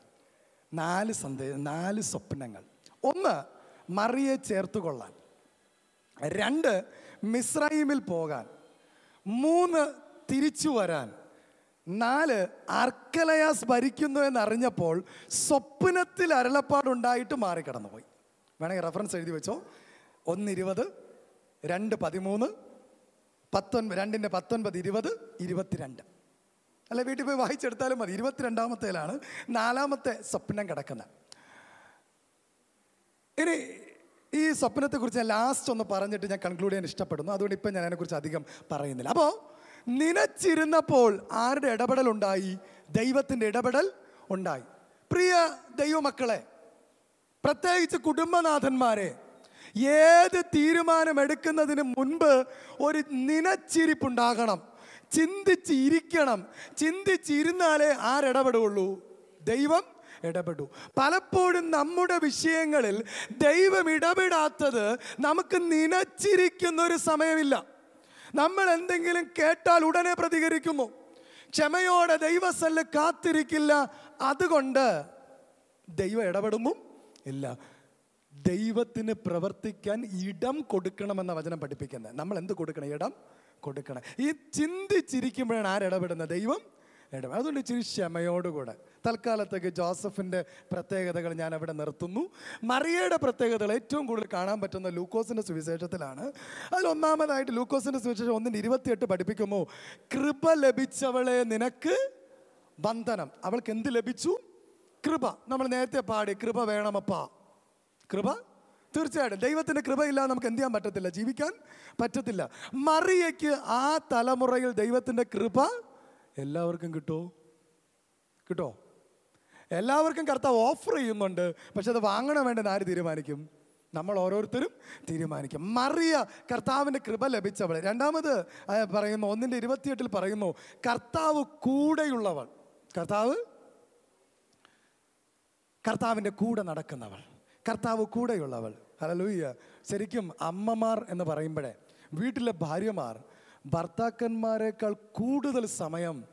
നാല് സന്ദേശം നാല് സ്വപ്നങ്ങൾ. ഒന്ന് മറിയെ ചേർത്തുകൊള്ളാൻ രണ്ട് മിസ്രൈമിൽ പോകാൻ. മൂന്ന് തിരിച്ചു വരാൻ. നാല് അർക്കലയാസ് ഭരിക്കുന്നു എന്നറിഞ്ഞപ്പോൾ സ്വപ്നത്തിൽ അരുളപ്പാടുണ്ടായിട്ട് മാറിക്കടന്നുപോയി. വേണമെങ്കിൽ റെഫറൻസ് എഴുതി വെച്ചോ. ഒന്ന് ഇരുപത് രണ്ട് പതിമൂന്ന് പത്തൊൻപത് രണ്ടിന്റെ പത്തൊൻപത് ഇരുപത് ഇരുപത്തിരണ്ട്. അല്ല വീട്ടിൽ പോയി വായിച്ചെടുത്താലും മതി. ഇരുപത്തിരണ്ടാമത്തേലാണ് നാലാമത്തെ സ്വപ്നം കിടക്കുന്നത്. ഇനി ഈ സ്വപ്നത്തെക്കുറിച്ച് ലാസ്റ്റ് ഒന്ന് പറഞ്ഞിട്ട് ഞാൻ കൺക്ലൂഡ് ചെയ്യാൻ ഇഷ്ടപ്പെടുന്നു. അതുകൊണ്ട് ഇപ്പം ഞാൻ അതിനെക്കുറിച്ച് അധികം പറയുന്നില്ല. അപ്പോൾ നിനച്ചിരുന്നപ്പോൾ ആരുടെ ഇടപെടൽ ഉണ്ടായി? ദൈവത്തിന്റെ ഇടപെടൽ ഉണ്ടായി. പ്രിയ ദൈവമക്കളെ പ്രത്യേകിച്ച് കുടുംബനാഥന്മാരെ ഏത് തീരുമാനമെടുക്കുന്നതിന് മുൻപ് ഒരു നിലച്ചിരിപ്പുണ്ടാകണം ചിന്തിച്ചിരിക്കണം. ചിന്തിച്ചിരുന്നാലേ ആരിടപെടുള്ളൂ ദൈവം ഇടപെടൂ. പലപ്പോഴും നമ്മുടെ വിഷയങ്ങളിൽ ദൈവം ഇടപെടാത്തത് നമുക്ക് നനച്ചിരിക്കുന്ന ഒരു സമയമില്ല. നമ്മൾ എന്തെങ്കിലും കേട്ടാൽ ഉടനെ പ്രതികരിക്കുന്നു ക്ഷമയോടെ ദൈവസല്ല് കാത്തിരിക്കില്ല. അതുകൊണ്ട് ദൈവം ഇടപെടുന്നു ഇല്ല. ദൈവത്തിന് പ്രവർത്തിക്കാൻ ഇടം കൊടുക്കണമെന്ന വചനം പഠിപ്പിക്കുന്നത്. നമ്മൾ എന്ത് കൊടുക്കണം? ഇടം കൊടുക്കണം. ഈ ചിന്തിച്ചിരിക്കുമ്പോഴാണ് ആരിടപെടുന്നത് ദൈവം ഇടപെടും അതുകൊണ്ട് ഇച്ചിരി ക്ഷമയോടുകൂടെ. തൽക്കാലത്തേക്ക് ജോസഫിന്റെ പ്രത്യേകതകൾ ഞാൻ അവിടെ നിർത്തുന്നു. മറിയയുടെ പ്രത്യേകതകൾ ഏറ്റവും കൂടുതൽ കാണാൻ പറ്റുന്ന ലൂക്കോസിന്റെ സുവിശേഷത്തിലാണ്. അതിൽ ഒന്നാമതായിട്ട് ലൂക്കോസിന്റെ സുവിശേഷം ഒന്നിന് ഇരുപത്തിയെട്ട് പഠിപ്പിക്കുമോ? കൃപ ലഭിച്ചവളെ നിനക്ക് ബന്ധനം അവൾക്ക് എന്ത് ലഭിച്ചു? കൃപ. നമ്മൾ നേരത്തെ പാടി കൃപ വേണമപ്പാ. കൃപ? തീർച്ചയായിട്ടും. ദൈവത്തിന്റെ കൃപയില്ലാതെ നമുക്ക് എന്ത് ചെയ്യാൻ പറ്റത്തില്ല? ജീവിക്കാൻ പറ്റത്തില്ല. മറിയയ്ക്ക് ആ തലമുറയിൽ ദൈവത്തിന്റെ കൃപ എല്ലാവർക്കും കിട്ടുമോ കിട്ടോ? എല്ലാവർക്കും കർത്താവ് ഓഫർ ചെയ്യുന്നുണ്ട്. പക്ഷെ അത് വാങ്ങണം വേണ്ടെന്ന് ആര് തീരുമാനിക്കും? നമ്മൾ ഓരോരുത്തരും തീരുമാനിക്കും. മറിയ കർത്താവിന്റെ കൃപ ലഭിച്ചവൾ. രണ്ടാമത് പറയുന്നു ഒന്നിന്റെ ഇരുപത്തിയെട്ടിൽ പറയുന്നു കർത്താവ് കൂടെയുള്ളവൾ. കർത്താവ്? കർത്താവിന്റെ കൂടെ നടക്കുന്നവൾ. കർത്താവ് കൂടെയുള്ളവൾ. ഹലലൂയ്യ ശരിക്കും അമ്മമാർ എന്ന് പറയുമ്പോഴേ വീട്ടിലെ ഭാര്യമാർ ഭർത്താക്കന്മാരെക്കാൾ കൂടുതൽ സമയം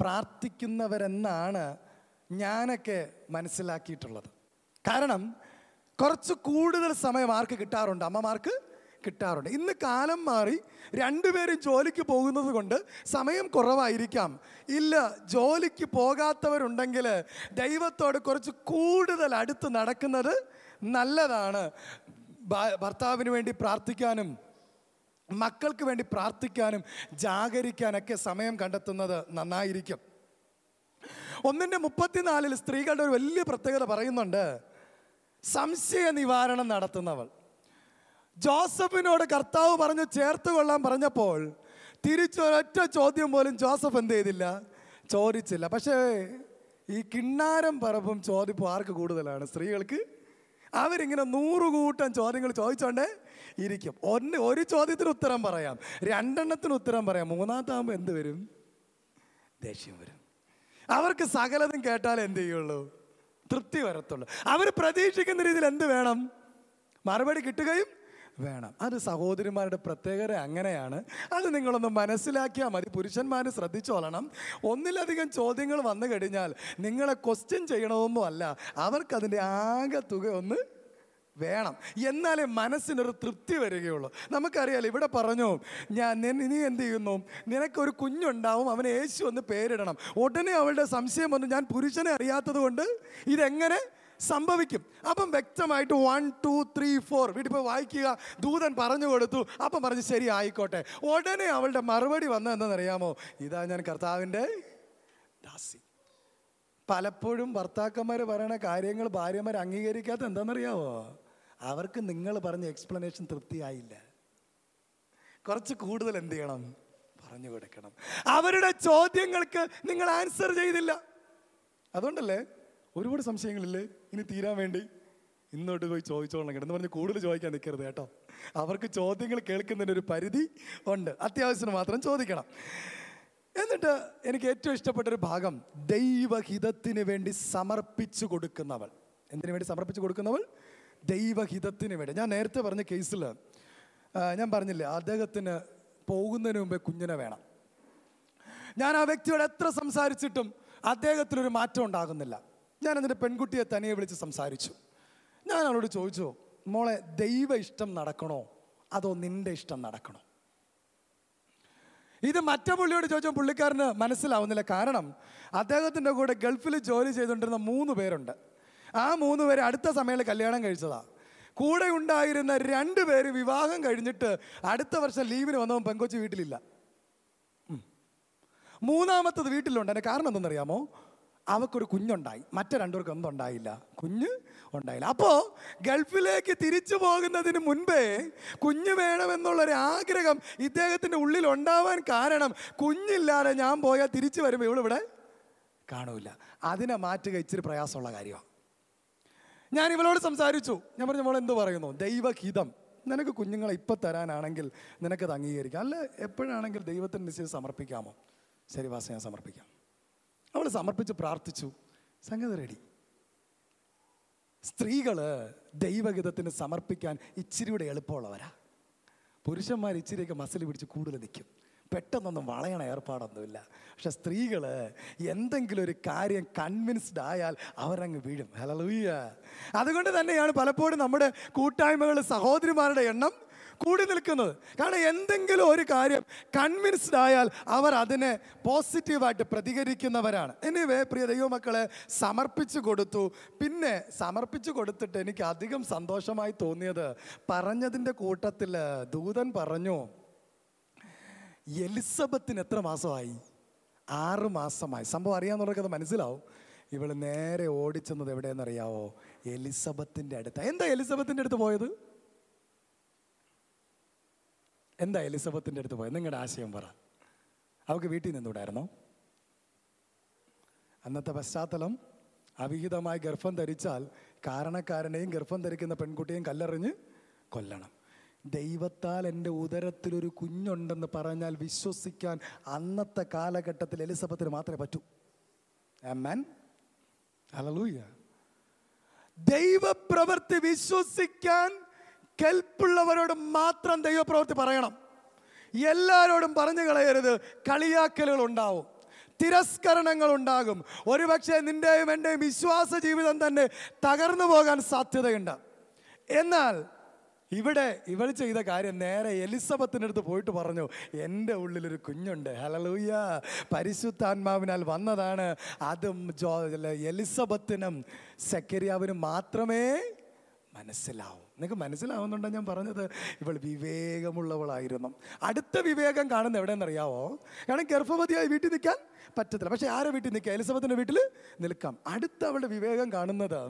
പ്രാർത്ഥിക്കുന്നവരെന്നാണ് ഞാനൊക്കെ മനസ്സിലാക്കിയിട്ടുള്ളത്. കാരണം കുറച്ച് കൂടുതൽ സമയം ആർക്ക് കിട്ടാറുണ്ട്? അമ്മമാർക്ക് കിട്ടാറുണ്ട്. ഇന്ന് കാലം മാറി രണ്ടുപേരും ജോലിക്ക് പോകുന്നത് കൊണ്ട് സമയം കുറവായിരിക്കാം. ഇല്ല ജോലിക്ക് പോകാത്തവരുണ്ടെങ്കിൽ ദൈവത്തോട് കുറച്ച് കൂടുതൽ അടുത്ത് നടക്കുന്നത് നല്ലതാണ്. ഭർത്താവിന് വേണ്ടി പ്രാർത്ഥിക്കാനും മക്കൾക്ക് വേണ്ടി പ്രാർത്ഥിക്കാനും ജാഗരിക്കാനൊക്കെ സമയം കണ്ടെത്തുന്നത് നന്നായിരിക്കും. ഒന്നിന്റെ മുപ്പത്തിനാലിൽ സ്ത്രീകളുടെ ഒരു വലിയ പ്രത്യേകത പറയുന്നുണ്ട്. സംശയ നിവാരണം നടത്തുന്നവൾ. ജോസഫിനോട് കർത്താവ് പറഞ്ഞ് ചേർത്ത് കൊള്ളാൻ പറഞ്ഞപ്പോൾ തിരിച്ചൊരൊറ്റ ചോദ്യം പോലും ജോസഫ് എന്ത് ചെയ്തില്ല? ചോദിച്ചില്ല. പക്ഷേ ഈ കിണ്ണാരം പറമ്പും ചോദിപ്പും ആർക്ക് കൂടുതലാണ്? സ്ത്രീകൾക്ക്? അവരിങ്ങനെ നൂറുകൂട്ടം ചോദ്യങ്ങൾ ചോദിച്ചോണ്ടേ ഇരിക്കും. ഒന്ന് ഒരു ചോദ്യത്തിന് ഉത്തരം പറയാം. രണ്ടെണ്ണത്തിന് ഉത്തരം പറയാം. മൂന്നാമത്താകുമ്പോൾ എന്ത് വരും? ദേഷ്യം വരും. അവർക്ക് സകലതും കേട്ടാൽ എന്ത് ചെയ്യുള്ളൂ? തൃപ്തി വരത്തുള്ളൂ. അവർ പ്രതീക്ഷിക്കുന്ന രീതിയിൽ എന്ത് വേണം? മറുപടി കിട്ടുകയും വേണം. അത് സഹോദരിമാരുടെ പ്രത്യേകത അങ്ങനെയാണ്. അത് നിങ്ങളൊന്ന് മനസ്സിലാക്കിയാൽ മതി. പുരുഷന്മാർ ശ്രദ്ധിച്ചോളണം ഒന്നിലധികം ചോദ്യങ്ങൾ വന്നു കഴിഞ്ഞാൽ നിങ്ങളെ ക്വസ്റ്റ്യൻ ചെയ്യണമെന്നും അല്ല. അവർക്കതിന്റെ ആകെ തുക ഒന്ന് വേണം. എന്നാലേ മനസ്സിനൊരു തൃപ്തി വരികയുള്ളൂ. നമുക്കറിയാലോ ഇവിടെ പറഞ്ഞു ഞാൻ നീ എന്ത് ചെയ്യുന്നു നിനക്കൊരു കുഞ്ഞുണ്ടാവും അവന് യേശു എന്ന് പേരിടണം. ഉടനെ അവളുടെ സംശയം വന്നു. ഞാൻ പുരുഷനെ അറിയാത്തത് കൊണ്ട് ഇതെങ്ങനെ സംഭവിക്കും? അപ്പം വ്യക്തമായിട്ട് വൺ ടു ത്രീ ഫോർ വീട്ടിൽ പോയി വായിക്കുക. ദൂതൻ പറഞ്ഞു കൊടുത്തു. അപ്പം പറഞ്ഞു ശരി ആയിക്കോട്ടെ. ഉടനെ അവളുടെ മറുപടി വന്നതെന്നറിയാമോ ഇതാ ഞാൻ കർത്താവിന്റെ ദാസി. പലപ്പോഴും ഭർത്താക്കന്മാർ പറയുന്ന കാര്യങ്ങൾ ഭാര്യമാർ അംഗീകരിക്കാത്ത എന്താണെന്നറിയാവോ? അവർക്ക് നിങ്ങൾ പറഞ്ഞ എക്സ്പ്ലനേഷൻ തൃപ്തിയായില്ല. കുറച്ച് കൂടുതൽ എന്ത് ചെയ്യണം? പറഞ്ഞു കൊടുക്കണം. അവരുടെ ചോദ്യങ്ങൾക്ക് നിങ്ങൾ ആൻസർ ചെയ്തില്ല. അതുകൊണ്ടല്ലേ? ഒരുപാട് സംശയങ്ങളില്ലേ? ഇനി തീരാൻ വേണ്ടി. ഇന്നോട്ട് പോയി ചോദിച്ചോളണം എന്ന് പറഞ്ഞ് കൂടുതൽ ചോദിക്കാൻ നിൽക്കരുത് കേട്ടോ. അവർക്ക് ചോദ്യങ്ങൾ കേൾക്കുന്നതിന്റെ ഒരു പരിധി ഉണ്ട്. അത്യാവശ്യത്തിന് മാത്രം ചോദിക്കണം. എന്നിട്ട് എനിക്ക് ഏറ്റവും ഇഷ്ടപ്പെട്ട ഒരു ഭാഗം ദൈവഹിതത്തിന് വേണ്ടി സമർപ്പിച്ചു കൊടുക്കുന്നവൾ. എന്തിനു വേണ്ടി സമർപ്പിച്ചു കൊടുക്കുന്നവൾ? ദൈവഹിതത്തിന് വേണ്ടി. ഞാൻ നേരത്തെ പറഞ്ഞ കേസിൽ ഞാൻ പറഞ്ഞില്ലേ അദ്ദേഹത്തിന് പോകുന്നതിന് മുമ്പേ കുഞ്ഞിനെ വേണം. ഞാൻ ആ വ്യക്തിയോട് എത്ര സംസാരിച്ചിട്ടും അദ്ദേഹത്തിനൊരു മാറ്റം ഉണ്ടാകുന്നില്ല. ഞാൻ അതിന്റെ പെൺകുട്ടിയെ തനിയെ വിളിച്ച് സംസാരിച്ചു. ഞാൻ അവളോട് ചോദിച്ചു മോളെ ദൈവ ഇഷ്ടം നടക്കണോ? അതോ നിന്റെ ഇഷ്ടം നടക്കണോ? ഇത് മറ്റേ പുള്ളിയോട് ചോദിച്ചാൽ പുള്ളിക്കാരന് മനസ്സിലാവുന്നില്ല. കാരണം അദ്ദേഹത്തിന്റെ കൂടെ ഗൾഫിൽ ജോലി ചെയ്തുകൊണ്ടിരുന്ന മൂന്ന് പേരുണ്ട്. ആ മൂന്ന് പേര് അടുത്ത സമയത്ത് കല്യാണം കഴിച്ചതാണ് കൂടെ ഉണ്ടായിരുന്ന രണ്ട് പേര് വിവാഹം കഴിഞ്ഞിട്ട് അടുത്ത വർഷം ലീവിന് വന്നവൻ പെങ്കൊച്ചു വീട്ടിലില്ല. മൂന്നാമത്തത് വീട്ടിലുണ്ട്. അതിന്റെ കാരണം എന്തെന്നറിയാമോ? അവക്കൊരു കുഞ്ഞുണ്ടായി. മറ്റേ രണ്ടുപേർക്ക് ഒന്നും ഉണ്ടായില്ല. കുഞ്ഞ് ഉണ്ടായില്ല. അപ്പോൾ ഗൾഫിലേക്ക് തിരിച്ചു പോകുന്നതിന് മുൻപേ കുഞ്ഞ് വേണമെന്നുള്ളൊരു ആഗ്രഹം ഇദ്ദേഹത്തിന്റെ ഉള്ളിൽ ഉണ്ടാവാൻ കാരണം കുഞ്ഞില്ലാതെ ഞാൻ പോയാൽ തിരിച്ചു വരുമ്പോൾ ഇവളിവിടെ കാണൂല. അതിനെ മാറ്റുക ഇച്ചിരി പ്രയാസമുള്ള കാര്യമാണ്. ഞാൻ ഇവളോട് സംസാരിച്ചു. ഞാൻ പറഞ്ഞു മോൾ എന്ത് പറയുന്നു? ദൈവഹിതം. നിനക്ക് കുഞ്ഞുങ്ങളെ ഇപ്പം തരാനാണെങ്കിൽ നിനക്കത് അംഗീകരിക്കാം. അല്ല എപ്പോഴാണെങ്കിൽ ദൈവത്തിന് നിശ്ചയം സമർപ്പിക്കാമോ? ശരി വാസ ഞാൻ സമർപ്പിക്കാം. അവൾ സമർപ്പിച്ച് പ്രാർത്ഥിച്ചു. സംഗതി റെഡി സ്ത്രീകൾ ദൈവഹിതത്തിന് സമർപ്പിക്കാൻ ഇച്ചിരിയുടെ എളുപ്പമുള്ളവരാ. പുരുഷന്മാർ ഇച്ചിരിയൊക്കെ മസിൽ പിടിച്ച് കൂടുതൽ നിൽക്കും പെട്ടെന്നൊന്നും വളയണ ഏർപ്പാടൊന്നുമില്ല. പക്ഷെ സ്ത്രീകൾ എന്തെങ്കിലും ഒരു കാര്യം കൺവിൻസ്ഡ് ആയാൽ അവരങ്ങ് വീഴും. ഹലലൂയ്യ അതുകൊണ്ട് തന്നെയാണ് പലപ്പോഴും നമ്മുടെ കൂട്ടായ്മകൾ സഹോദരിമാരുടെ എണ്ണം കൂടി നിൽക്കുന്നത്. കാരണം എന്തെങ്കിലും ഒരു കാര്യം കൺവിൻസ്ഡ് ആയാൽ അവർ അതിനെ പോസിറ്റീവായിട്ട് പ്രതികരിക്കുന്നവരാണ്. എനിവേ പ്രിയ ദൈവമക്കളെ സമർപ്പിച്ചു കൊടുത്തു. പിന്നെ സമർപ്പിച്ചു കൊടുത്തിട്ട് എനിക്ക് അധികം സന്തോഷമായി തോന്നിയത് പറഞ്ഞതിന്റെ കൂട്ടത്തിൽ ദൂതൻ പറഞ്ഞു എലിസബത്തിന് എത്ര മാസമായി? ആറ് മാസമായി. സംഭവം അറിയാവുന്നവർക്ക് അത് മനസ്സിലാവും. ഇവൾ നേരെ ഓടിച്ചെന്നത് എവിടെയെന്നറിയാവോ? എലിസബത്തിന്റെ അടുത്ത്. എന്താ എലിസബത്തിന്റെ അടുത്ത് പോയത്? എന്താ എലിസബത്തിന്റെ അടുത്ത് പോയത്? നിങ്ങളുടെ ആശയം പറ. അവൾക്ക് വീട്ടിൽ നിന്നൂടായിരുന്നോ അന്നത്തെ പശ്ചാത്തലം അവിഹിതമായി ഗർഭം ധരിച്ചാൽ കാരണക്കാരനെയും ഗർഭം ധരിക്കുന്ന പെൺകുട്ടിയെയും കല്ലെറിഞ്ഞ് കൊല്ലണം. ദൈവത്താൽ എന്റെ ഉദരത്തിലൊരു കുഞ്ഞുണ്ടെന്ന് പറഞ്ഞാൽ വിശ്വസിക്കാൻ അന്നത്തെ കാലഘട്ടത്തിൽ എലിസബത്തിന് മാത്രമേ പറ്റൂ. ആമേൻ ഹല്ലേലൂയ ദൈവപ്രവൃത്തി വിശ്വസിക്കാൻ കെൽപ്പുള്ളവരോട് മാത്രം ദൈവപ്രവൃത്തി പറയണം. എല്ലാവരോടും പറഞ്ഞു കളയരുത്. കളിയാക്കലുകൾ ഉണ്ടാവും. തിരസ്കരണങ്ങൾ ഉണ്ടാകും ഒരുപക്ഷെ നിന്റെയും എന്റെയും വിശ്വാസ ജീവിതം തന്നെ തകർന്നു പോകാൻ സാധ്യതയുണ്ട്. എന്നാൽ ഇവിടെ ഇവൾ ചെയ്ത കാര്യം നേരെ എലിസബത്തിന്റെ അടുത്ത് പോയിട്ട് പറഞ്ഞു എന്റെ ഉള്ളിലൊരു കുഞ്ഞുണ്ട്. ഹലലൂയ പരിശുദ്ധാത്മാവിനാൽ വന്നതാണ്. അതും ജോ എലിസബത്തിനും സെക്കരിയാവിനും മാത്രമേ മനസ്സിലാവും. നിങ്ങൾക്ക് മനസ്സിലാവുന്നുണ്ടോ ഞാൻ പറഞ്ഞത്? ഇവൾ വിവേകമുള്ളവളായിരുന്നു. അടുത്ത വിവേകം കാണുന്നത് എവിടെയെന്നറിയാവോ? കാരണം ഗർഭവതിയായി വീട്ടിൽ നിൽക്കാൻ പറ്റത്തില്ല. പക്ഷേ ആരെ വീട്ടിൽ നിൽക്കുക? എലിസബത്തിന്റെ വീട്ടിൽ നിൽക്കാം. അടുത്ത അവളുടെ വിവേകം കാണുന്നത്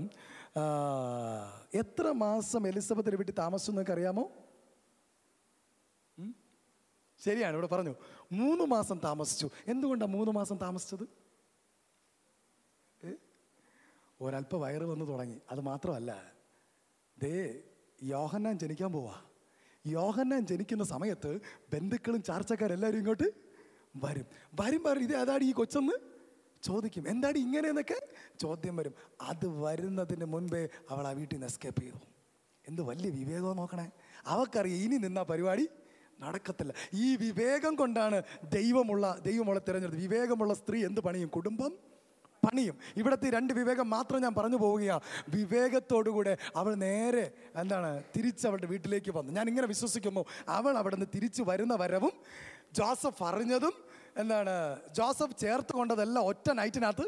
എത്ര മാസം എലിസബത്തിന്റെ വീട്ടിൽ താമസിച്ചു എന്നൊക്കെ അറിയാമോ ശരിയാണ് ഇവിടെ പറഞ്ഞു. മൂന്ന് മാസം താമസിച്ചു. എന്തുകൊണ്ടാണ് മൂന്ന് മാസം താമസിച്ചത്? ഒരല്പ വയറ് വന്ന് തുടങ്ങി. അത് മാത്രമല്ല ദേ യോഹന്നാൻ ജനിക്കാൻ പോവാ. യോഹന്നാൻ ജനിക്കുന്ന സമയത്ത് ബന്ധുക്കളും ചാർച്ചക്കാരെല്ലാവരും ഇങ്ങോട്ട് വരും. വരും പറയും ഇത് ഏതാടി ഈ കൊച്ചെന്ന് ചോദിക്കും. എന്താടി ഇങ്ങനെയെന്നൊക്കെ ചോദ്യം വരും. അത് വരുന്നതിന് മുൻപേ അവൾ ആ വീട്ടിൽ നിന്ന് എസ്കേപ്പ് ചെയ്തു. എന്ത് വലിയ വിവേകം നോക്കണേ. അവക്കറിയാം ഇനി നിന്ന പരിപാടി നടക്കത്തില്ല. ഈ വിവേകം കൊണ്ടാണ് ദൈവമുള്ള ദൈവമുള്ള തിരഞ്ഞെടുത്ത് വിവേകമുള്ള സ്ത്രീ എന്ത് പണിയും? കുടുംബം പണിയും. ഇവിടുത്തെ രണ്ട് വിവേകം മാത്രം ഞാൻ പറഞ്ഞു പോവുകയാണ് വിവേകത്തോടുകൂടെ അവൾ നേരെ എന്താണ് തിരിച്ച് അവളുടെ വീട്ടിലേക്ക് വന്നു. ഞാൻ ഇങ്ങനെ വിശ്വസിക്കുമ്പോൾ അവൾ അവിടെ നിന്ന് തിരിച്ചു വരുന്ന വരവും ജോസഫ് അറിഞ്ഞതും എന്താണ് ജോസഫ് ചേർത്ത് കൊണ്ടതെല്ലാം ഒറ്റ നൈറ്റിനകത്ത്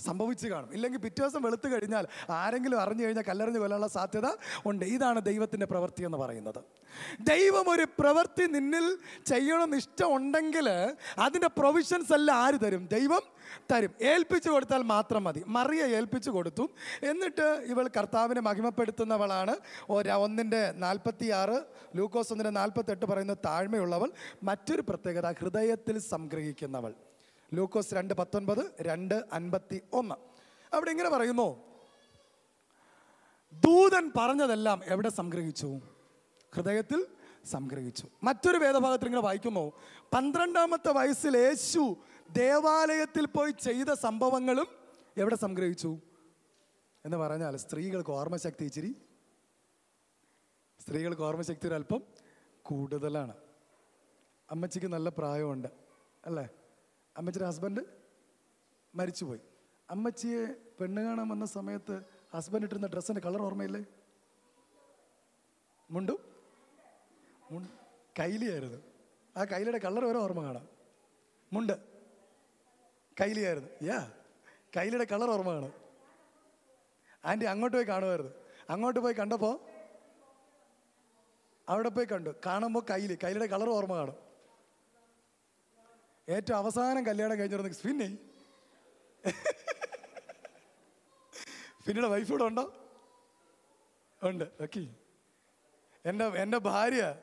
സംഭവിച്ചു കാണും. ഇല്ലെങ്കിൽ പിറ്റേ ദിവസം വെളുത്തു കഴിഞ്ഞാൽ ആരെങ്കിലും അറിഞ്ഞു കഴിഞ്ഞാൽ കല്ലെറിഞ്ഞ് കൊല്ലാനുള്ള സാധ്യത ഉണ്ട്. ഇതാണ് ദൈവത്തിന്റെ പ്രവൃത്തി എന്ന് പറയുന്നത്. ദൈവം ഒരു പ്രവൃത്തി നിന്നിൽ ചെയ്യണമെന്ന് ഇഷ്ടമുണ്ടെങ്കിൽ അതിന്റെ പ്രൊവിഷൻസ് എല്ലാം ആര് തരും? ദൈവം തരും. ഏൽപ്പിച്ചു കൊടുത്താൽ മാത്രം മതി. മറിയ ഏൽപ്പിച്ചു കൊടുത്തു. എന്നിട്ട് ഇവൾ കർത്താവിനെ മഹിമപ്പെടുത്തുന്നവളാണ്. ഒന്നിന്റെ നാൽപ്പത്തി ആറ് ലൂക്കോസ് ഒന്നിന്റെ നാൽപ്പത്തെട്ട് പറയുന്ന താഴ്മയുള്ളവൾ മറ്റൊരു പ്രത്യേകത ഹൃദയത്തിൽ സംഗ്രഹിക്കുന്നവൾ. ലൂക്കോസ് രണ്ട് പത്തൊൻപത് രണ്ട് അൻപത്തി ഒന്ന്. അവിടെ ഇങ്ങനെ പറയുന്നു ദൂതൻ പറഞ്ഞതെല്ലാം എവിടെ സംഗ്രഹിച്ചു? ഹൃദയത്തിൽ സംഗ്രഹിച്ചു. മറ്റൊരു വേദഭാഗത്തിൽ ഇങ്ങനെ വായിക്കുന്നു പന്ത്രണ്ടാമത്തെ വയസ്സിൽ യേശു ദേവാലയത്തിൽ പോയി ചെയ്ത സംഭവങ്ങളും എവിടെ സംഗ്രഹിച്ചു? എന്ന് പറഞ്ഞാൽ സ്ത്രീകൾക്ക് ഓർമ്മശക്തി ഇച്ചിരി സ്ത്രീകൾക്ക് ഓർമ്മശക്തി ഒരല്പം കൂടുതലാണ്. അമ്മച്ചിക്ക് നല്ല പ്രായമുണ്ട് അല്ലേ? അമ്മച്ചിയുടെ ഹസ്ബൻഡ് മരിച്ചുപോയി. അമ്മച്ചിയെ പെണ്ണ് കാണാൻ വന്ന സമയത്ത് ഹസ്ബൻഡ് ഇട്ടിരുന്ന ഡ്രസ്സിന്റെ കളർ ഓർമ്മയില്ലേ? മുണ്ടു? കൈലിയായിരുന്നു. ആ കൈലിയുടെ കളർ വരെ ഓർമ്മ കാണാം. മുണ്ട് കൈലിയായിരുന്നു. യാ കൈലിയുടെ കളർ ഓർമ്മ കാണാം. ആന്റി അങ്ങോട്ട് പോയി കാണുമായിരുന്നു. അങ്ങോട്ട് പോയി കണ്ടപ്പോൾ അവിടെ പോയി കണ്ടു. കാണുമ്പോൾ കൈലി കൈലിയുടെ കളർ ഓർമ്മ കാണും. ഏറ്റവും അവസാനം കല്യാണം കഴിഞ്ഞിരുന്ന പിന്നെ പിന്നീട് വൈഫ് ഇവിടെ ഉണ്ടോ? ഉണ്ട്. ഓക്കെ എന്റെ എന്റെ ഭാര്യ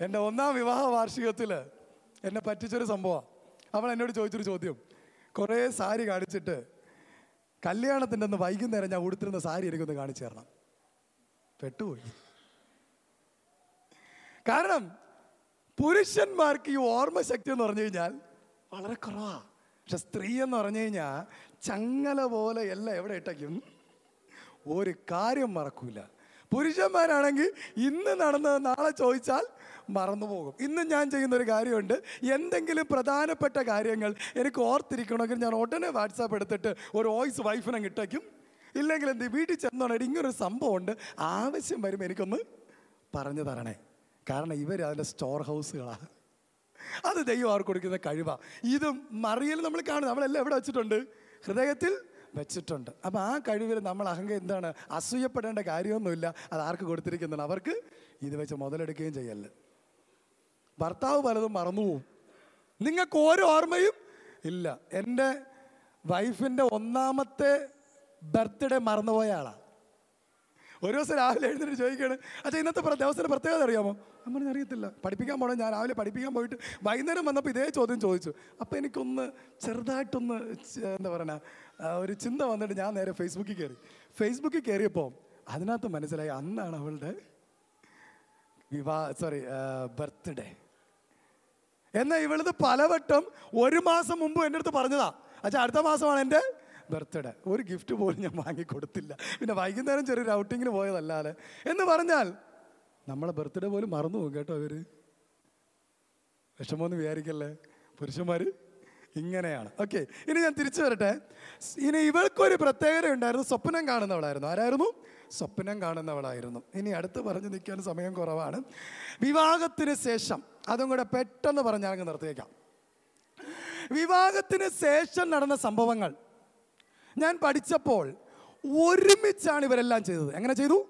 എന്റെ ഒന്നാം വിവാഹ വാർഷികത്തിൽ എന്നെ പറ്റിച്ചൊരു സംഭവമാണ് അവൾ എന്നോട് ചോദിച്ചൊരു ചോദ്യം. കുറേ സാരി കാണിച്ചിട്ട് കല്യാണത്തിന്റെ ഒന്ന് വൈകുന്നേരം ഞാൻ ഉടുത്തിരുന്ന സാരി എനിക്കൊന്ന് കാണിച്ചു തരണം. പെട്ടുപോയി. കാരണം പുരുഷന്മാർക്ക് ഈ ഓർമ്മശക്തി എന്ന് പറഞ്ഞു കഴിഞ്ഞാൽ വളരെ കുറവാ. പക്ഷെ സ്ത്രീ എന്ന് പറഞ്ഞു കഴിഞ്ഞാൽ ചങ്ങല പോലെ എല്ലാം എവിടെ ഇട്ടയ്ക്കും ഒരു കാര്യം മറക്കൂല. പുരുഷന്മാരാണെങ്കിൽ ഇന്ന് നടന്നത് നാളെ ചോദിച്ചാൽ മറന്നു പോകും. ഇന്ന് ഞാൻ ചെയ്യുന്ന ഒരു കാര്യമുണ്ട്. എന്തെങ്കിലും പ്രധാനപ്പെട്ട കാര്യങ്ങൾ എനിക്ക് ഓർത്തിരിക്കണമെങ്കിൽ ഞാൻ ഉടനെ വാട്സാപ്പ് എടുത്തിട്ട് ഒരു വോയിസ് വൈഫിനെ കിട്ടയ്ക്കും ഇല്ലെങ്കിൽ എന്ത് വീട്ടിൽ ചെന്നോണെങ്കിൽ ഇങ്ങനൊരു സംഭവമുണ്ട്. ആവശ്യം വരുമ്പോൾ എനിക്കൊന്ന് പറഞ്ഞു തരണേ. കാരണം ഇവർ അതിന്റെ സ്റ്റോർ ഹൗസുകളാണ് അത് ദൈവം അവർക്ക് കൊടുക്കുന്ന കഴിവാണ് ഇതും മറിയൽ നമ്മൾ കാണും നമ്മളെല്ലാം എവിടെ വെച്ചിട്ടുണ്ട്? ഹൃദയത്തിൽ വെച്ചിട്ടുണ്ട്. അപ്പം ആ കഴിവിൽ നമ്മൾ അഹങ്ക എന്താണ്? അസൂയപ്പെടേണ്ട കാര്യമൊന്നുമില്ല. അത് ആർക്ക് കൊടുത്തിരിക്കുന്നതാണ്? അവർക്ക് ഇത് വെച്ച് മുതലെടുക്കുകയും ചെയ്യല്ല ഭർത്താവ് പലതും മറന്നുപോകും നിങ്ങൾക്ക് ഓരോ ഓർമ്മയും ഇല്ല. എന്റെ വൈഫിന്റെ ഒന്നാമത്തെ ബർത്ത്ഡേ മറന്നുപോയ ആളാണ് ഒരു ദിവസം രാവിലെ എഴുന്നേറ്റ് ചോദിക്കുകയാണ് അച്ഛാ ഇന്നത്തെ ദിവസത്തിന്റെ പ്രത്യേകത അറിയാമോ? അമ്മ അറിയത്തില്ല. പഠിപ്പിക്കാൻ പോകണം ഞാൻ രാവിലെ പഠിപ്പിക്കാൻ പോയിട്ട് വൈകുന്നേരം വന്നപ്പോൾ ഇതേ ചോദ്യം ചോദിച്ചു. അപ്പോൾ എനിക്കൊന്ന് ചെറുതായിട്ടൊന്ന് എന്താ പറയുക ഒരു ചിന്ത വന്നിട്ട് ഞാൻ നേരെ ഫേസ്ബുക്കിൽ കയറി ഫേസ്ബുക്കിൽ കയറിയപ്പോൾ അതിനകത്ത് മനസ്സിലായി അന്നാണ് അവളുടെ വിവാഹ സോറി ബർത്ത്ഡേ. എന്നാൽ ഇവളത് പലവട്ടം ഒരു മാസം മുമ്പ് എന്റെ അടുത്ത് പറഞ്ഞതാ. അച്ഛാ അടുത്ത മാസമാണ് എന്റെ ബർത്ത്ഡേ. ഒരു ഗിഫ്റ്റ് പോലും ഞാൻ വാങ്ങിക്കൊടുത്തില്ല. പിന്നെ വൈകുന്നേരം ചെറിയൊരു ഔട്ടിങ്ങിന് പോയതല്ലാതെ. എന്ന് പറഞ്ഞാൽ നമ്മളെ ബർത്ത്ഡേ പോലും മറന്നു പോകും കേട്ടോ ഇവർ. വിഷമമൊന്നും വിചാരിക്കല്ലേ? പുരുഷന്മാർ ഇങ്ങനെയാണ്. ഓക്കെ ഇനി ഞാൻ തിരിച്ചു വരട്ടെ. ഇനി ഇവൾക്കൊരു പ്രത്യേകത ഉണ്ടായിരുന്നു. സ്വപ്നം കാണുന്നവളായിരുന്നു. ആരായിരുന്നു? സ്വപ്നം കാണുന്നവളായിരുന്നു. ഇനി അടുത്ത് പറഞ്ഞു നിൽക്കാൻ സമയം കുറവാണ്. വിവാഹത്തിന് ശേഷം അതും കൂടെ പെട്ടെന്ന് പറഞ്ഞാൽ ഞങ്ങൾക്ക് നിർത്തിയേക്കാം. വിവാഹത്തിന് ശേഷം നടന്ന സംഭവങ്ങൾ ഞാൻ പഠിച്ചപ്പോൾ ഒരുമിച്ചാണ് ഇവരെല്ലാം ചെയ്തത്. എങ്ങനെ ചെയ്തു?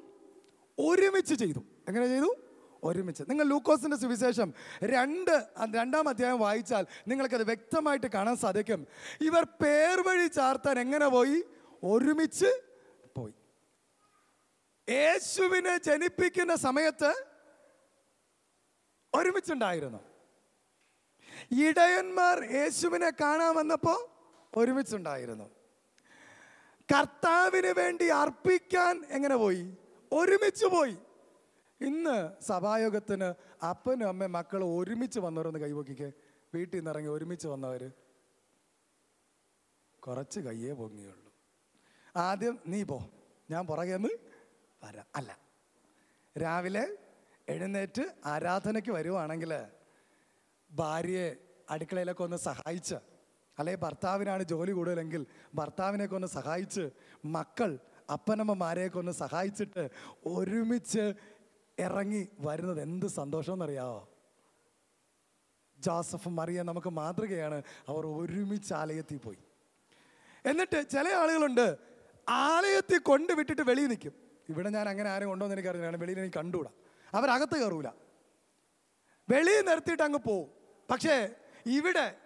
ഒരുമിച്ച് ചെയ്തു. എങ്ങനെ ചെയ്തു? ഒരുമിച്ച്. നിങ്ങൾ ലൂക്കോസിന്റെ സുവിശേഷം രണ്ട് രണ്ടാം അധ്യായം വായിച്ചാൽ നിങ്ങൾക്കത് വ്യക്തമായിട്ട് കാണാൻ സാധിക്കും. ഇവർ പേർ വഴി ചാർത്താൻ എങ്ങനെ പോയി? ഒരുമിച്ച് പോയി. യേശുവിനെ ജനിപ്പിക്കുന്ന സമയത്ത് ഒരുമിച്ചുണ്ടായിരുന്നു. ഇടയന്മാർ യേശുവിനെ കാണാൻ വന്നപ്പോൾ ഒരുമിച്ചുണ്ടായിരുന്നു. കർത്താവിന് വേണ്ടി അർപ്പിക്കാൻ എങ്ങനെ പോയി? ഒരുമിച്ച് പോയി. ഇന്ന് സഭായോഗത്തിന് അപ്പനും അമ്മയും മക്കളും ഒരുമിച്ച് വന്നവരൊന്ന് കൈവക്കിക്ക്. വീട്ടിൽ നിന്ന് ഇറങ്ങി ഒരുമിച്ച് വന്നവർ കുറച്ച് കയ്യേ പൊങ്ങിയുള്ളൂ. ആദ്യം നീ പോ. ഞാൻ പുറകെ നിന്ന് വരാം. അല്ല രാവിലെ എഴുന്നേറ്റ് ആരാധനയ്ക്ക് വരുവാണെങ്കിൽ ഭാര്യയെ അടുക്കളയിലൊക്കെ ഒന്ന് സഹായിച്ച് അല്ലെങ്കിൽ ഭർത്താവിനാണ് ജോലി കൂടുതലെങ്കിൽ ഭർത്താവിനെയൊക്കെ ഒന്ന് സഹായിച്ച് മക്കൾ അപ്പനമ്മമാരെയൊക്കെ ഒന്ന് സഹായിച്ചിട്ട് ഒരുമിച്ച് ഇറങ്ങി വരുന്നത് എന്ത് സന്തോഷം ജോസഫ് ജോസഫും മറിയ നമുക്ക് മാതൃകയാണ്. അവർ ഒരുമിച്ച് ആലയത്തിൽ പോയി. എന്നിട്ട് ചില ആളുകളുണ്ട് ആലയത്തിൽ കൊണ്ടുവിട്ടിട്ട് വെളിയിൽ നിൽക്കും. ഇവിടെ ഞാൻ അങ്ങനെ ആരും കൊണ്ടുവന്ന് എനിക്ക് അറിഞ്ഞാണ് വെളിയിൽ എനിക്ക് കണ്ടുകൂടാ അവരകത്ത് കയറൂല. വെളിയിൽ നിർത്തിയിട്ട് അങ്ങ് പോവും. പക്ഷേ ഇവിടെ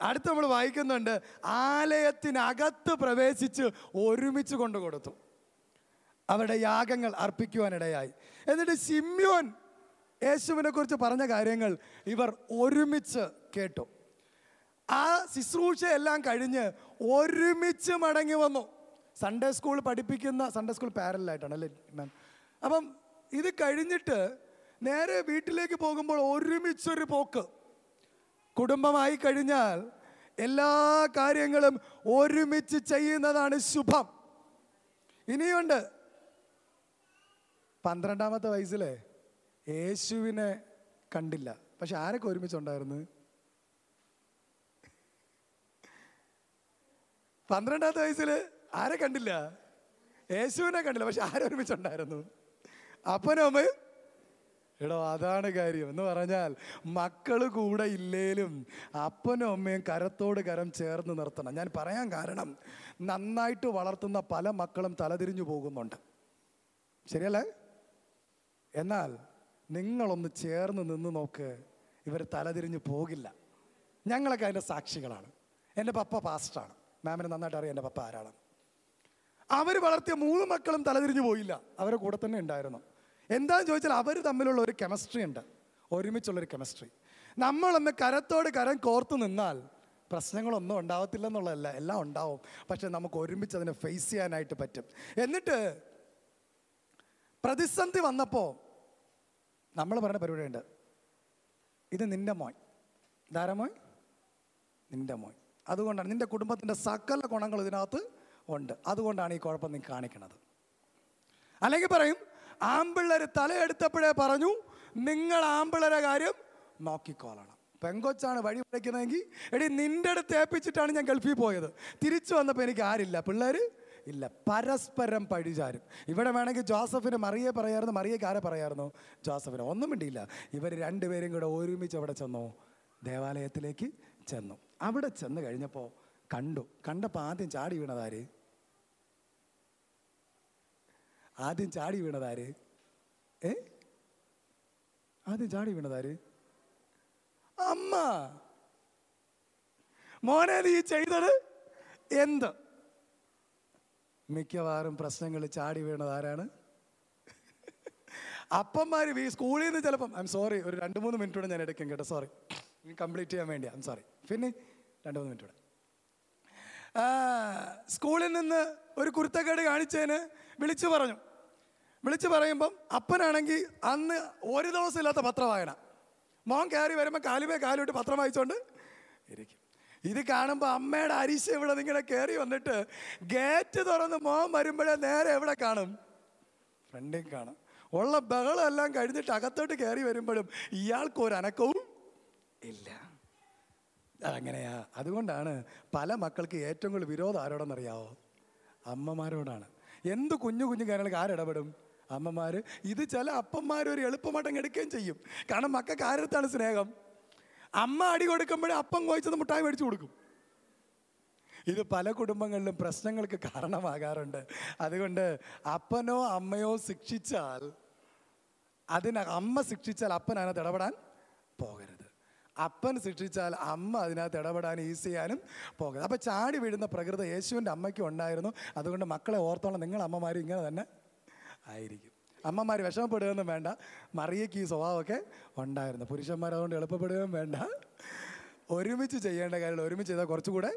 അടുത്ത് നമ്മൾ വായിക്കുന്നുണ്ട് ആലയത്തിനകത്ത് പ്രവേശിച്ച് ഒരുമിച്ച് കൊണ്ടു കൊടുത്തു. അവരുടെ യാഗങ്ങൾ അർപ്പിക്കുവാനിടയായി. എന്നിട്ട് സിമ്യോൻ യേശുവിനെ കുറിച്ച് പറഞ്ഞ കാര്യങ്ങൾ ഇവർ ഒരുമിച്ച് കേട്ടു. ആ ശുശ്രൂഷയെല്ലാം കഴിഞ്ഞ് ഒരുമിച്ച് മടങ്ങി വന്നു. സൺഡേ സ്കൂൾ പഠിപ്പിക്കുന്ന സൺഡേ സ്കൂൾ പാരലായിട്ടാണ് അല്ലേ മാം അപ്പം ഇത് കഴിഞ്ഞിട്ട് നേരെ വീട്ടിലേക്ക് പോകുമ്പോൾ ഒരുമിച്ചൊരു പോക്ക്. കുടുംബമായി കഴിഞ്ഞാൽ എല്ലാ കാര്യങ്ങളും ഒരുമിച്ച് ചെയ്യുന്നതാണ് ശുഭം. ഇനിയുണ്ട് പന്ത്രണ്ടാമത്തെ വയസ്സിലെ യേശുവിനെ കണ്ടില്ല. പക്ഷെ ആരൊക്കെ ഒരുമിച്ചുണ്ടായിരുന്നു? പന്ത്രണ്ടാമത്തെ വയസ്സിൽ ആരെ കണ്ടില്ല? യേശുവിനെ കണ്ടില്ല. പക്ഷെ ആരൊരുമിച്ചുണ്ടായിരുന്നു അപ്പനും അമ്മയും? എടോ അതാണ് കാര്യം. എന്ന് പറഞ്ഞാൽ മക്കൾ കൂടെ ഇല്ലേലും അപ്പനും അമ്മയും കരത്തോട് കരം ചേർന്ന് നിർത്തണം. ഞാൻ പറയാൻ കാരണം നന്നായിട്ട് വളർത്തുന്ന പല മക്കളും തലതിരിഞ്ഞു പോകുന്നുണ്ട്. ശരിയല്ലേ? എന്നാൽ നിങ്ങളൊന്ന് ചേർന്ന് നിന്ന് നോക്ക് ഇവർ തലതിരിഞ്ഞ് പോകില്ല. ഞങ്ങളൊക്കെ അതിന്റെ സാക്ഷികളാണ്. എന്റെ പപ്പ പാസ്റ്റാണ് മാമിന് നന്നായിട്ട് അറിയാം എന്റെ പപ്പ ആരാണ് അവർ വളർത്തിയ മൂന്ന് മക്കളും തലതിരിഞ്ഞു പോയില്ല. അവരുടെ കൂടെ തന്നെ ഉണ്ടായിരുന്നു. എന്താണെന്ന് ചോദിച്ചാൽ അവർ തമ്മിലുള്ള ഒരു കെമിസ്ട്രി ഉണ്ട്. ഒരുമിച്ചുള്ളൊരു കെമിസ്ട്രി നമ്മളൊന്ന് കരത്തോട് കരം കോർത്ത് നിന്നാൽ പ്രശ്നങ്ങളൊന്നും ഉണ്ടാവത്തില്ല എന്നുള്ളതല്ല എല്ലാം ഉണ്ടാവും. പക്ഷെ നമുക്ക് ഒരുമിച്ച് അതിനെ ഫേസ് ചെയ്യാനായിട്ട് പറ്റും. എന്നിട്ട് പ്രതിസന്ധി വന്നപ്പോൾ നമ്മൾ പറഞ്ഞ പരിപാടിയുണ്ട്. ഇത് നിന്റെ മോൻ. ധാരാ മോൻ? നിന്റെ മോൻ. അതുകൊണ്ടാണ് നിന്റെ കുടുംബത്തിന്റെ സകല ഗുണങ്ങൾ ഇതിനകത്ത് ഉണ്ട്. അതുകൊണ്ടാണ് ഈ കുഴപ്പം നീ കാണിക്കണത്. അല്ലെങ്കിൽ പറയും ആമ്പിള്ളേർ തലയെടുത്തപ്പോഴേ പറഞ്ഞു നിങ്ങൾ ആമ്പിള്ളേരെ കാര്യം നോക്കിക്കോളണം. പെങ്കൊച്ചാണ് വഴി വയ്ക്കുന്നതെങ്കിൽ എടി നിന്റെ അടുത്ത് ഏൽപ്പിച്ചിട്ടാണ് ഞാൻ ഗൾഫിൽ പോയത്. തിരിച്ചു വന്നപ്പോൾ എനിക്ക് ആരില്ല. പിള്ളേർ ഇല്ല പരസ്പരം പഴിചാരും. ഇവിടെ വേണമെങ്കിൽ ജോസഫിന് മറിയെ പറയായിരുന്നു മറിയയ്ക്ക് ആരെ പറയായിരുന്നു? ജോസഫിന്. ഒന്നും മിണ്ടിയില്ല. ഇവർ രണ്ടുപേരും കൂടെ ഒരുമിച്ച് അവിടെ ചെന്നു? ദേവാലയത്തിലേക്ക് ചെന്നു. അവിടെ ചെന്ന് കഴിഞ്ഞപ്പോൾ കണ്ടു. കണ്ടപ്പോൾ ആദ്യം ചാടി വീണതാര് ആദ്യം ചാടി വീണതാര് ഏ? ആദ്യം ചാടി വീണതാര് അമ്മ! മോനെ നീ ചെയ്തത് എന്ത്? മിക്കവാറും പ്രശ്നങ്ങൾ ചാടി വീണത് ആരാണ്? അപ്പന്മാർ ഈ സ്കൂളിൽ നിന്ന് ചിലപ്പം ഐ സോറി ഒരു രണ്ട് മൂന്ന് മിനിറ്റ് കൂടെ ഞാൻ എടുക്കും കേട്ടോ സോറി കംപ്ലീറ്റ് ചെയ്യാൻ വേണ്ടി ഐ സോറി പിന്നെ രണ്ട് മൂന്ന് മിനിറ്റ് കൂടെ. സ്കൂളിൽ നിന്ന് ഒരു കുരുത്തക്കേട് കാണിച്ചതിന് വിളിച്ചു പറഞ്ഞു. വിളിച്ചു പറയുമ്പം അപ്പനാണെങ്കിൽ അന്ന് ഒരു ദിവസം ഇല്ലാത്ത പത്രവായന. മോൻ കയറി വരുമ്പോൾ കാലുമേ കാലിട്ട് പത്രം വായിച്ചുകൊണ്ട് ഇരിക്കും. ഇത് കാണുമ്പോൾ അമ്മയുടെ അരിശ ഇവിടെ നിങ്ങനെ കയറി വന്നിട്ട് ഗേറ്റ് തുറന്ന് മോൻ വരുമ്പോഴേ നേരെ എവിടെ കാണും? ഫ്രണ്ടിൽ കാണും. ഉള്ള ബഹളം എല്ലാം കഴിഞ്ഞിട്ട് അകത്തോട്ട് കയറി വരുമ്പോഴും ഇയാൾക്ക് ഒരു അനക്കവും ഇല്ല. അങ്ങനെയാ അതുകൊണ്ടാണ് പല മക്കൾക്ക് ഏറ്റവും കൂടുതൽ വിരോധം ആരോടെന്നറിയാവോ? അമ്മമാരോടാണ്. എന്ത് കുഞ്ഞു കുഞ്ഞു കാര്യങ്ങൾക്ക് ആരിടപെടും? അമ്മമാർ ഇത് ചില അപ്പന്മാർ ഒരു എളുപ്പമായിട്ട് എടുക്കുകയും ചെയ്യും. കാരണം മക്കൾക്ക് ആരുടെ സ്നേഹം? അമ്മ അടി കൊടുക്കുമ്പോഴേ അപ്പം കോയിച്ചത് മുട്ടായി മേടിച്ചു കൊടുക്കും. ഇത് പല കുടുംബങ്ങളിലും പ്രശ്നങ്ങൾക്ക് കാരണമാകാറുണ്ട്. അതുകൊണ്ട് അപ്പനോ അമ്മയോ ശിക്ഷിച്ചാൽ അതിന് അമ്മ ശിക്ഷിച്ചാൽ അപ്പൻ അതിനകത്ത് ഇടപെടാൻ പോകരുത്. അപ്പൻ ശിക്ഷിച്ചാൽ അമ്മ അതിനകത്ത് ഇടപെടാൻ ഈസി ചെയ്യാനും പോകരുത്. അപ്പോൾ ചാടി വീഴുന്ന പ്രകൃതി യേശുവിന്റെ അമ്മയ്ക്കും ഉണ്ടായിരുന്നു. അതുകൊണ്ട് മക്കളെ ഓർത്തോളം നിങ്ങൾ അമ്മമാരും ഇങ്ങനെ തന്നെ ആയിരിക്കും. അമ്മമാർ വിഷമപ്പെടുകയൊന്നും വേണ്ട. മറിയയ്ക്ക് ഈ സ്വഭാവമൊക്കെ ഉണ്ടായിരുന്നു. പുരുഷന്മാർ അതുകൊണ്ട് എളുപ്പപ്പെടുകയും വേണ്ട. ഒരുമിച്ച് ചെയ്യേണ്ട കാര്യങ്ങൾ ഒരുമിച്ച് ചെയ്താൽ കുറച്ചുകൂടെ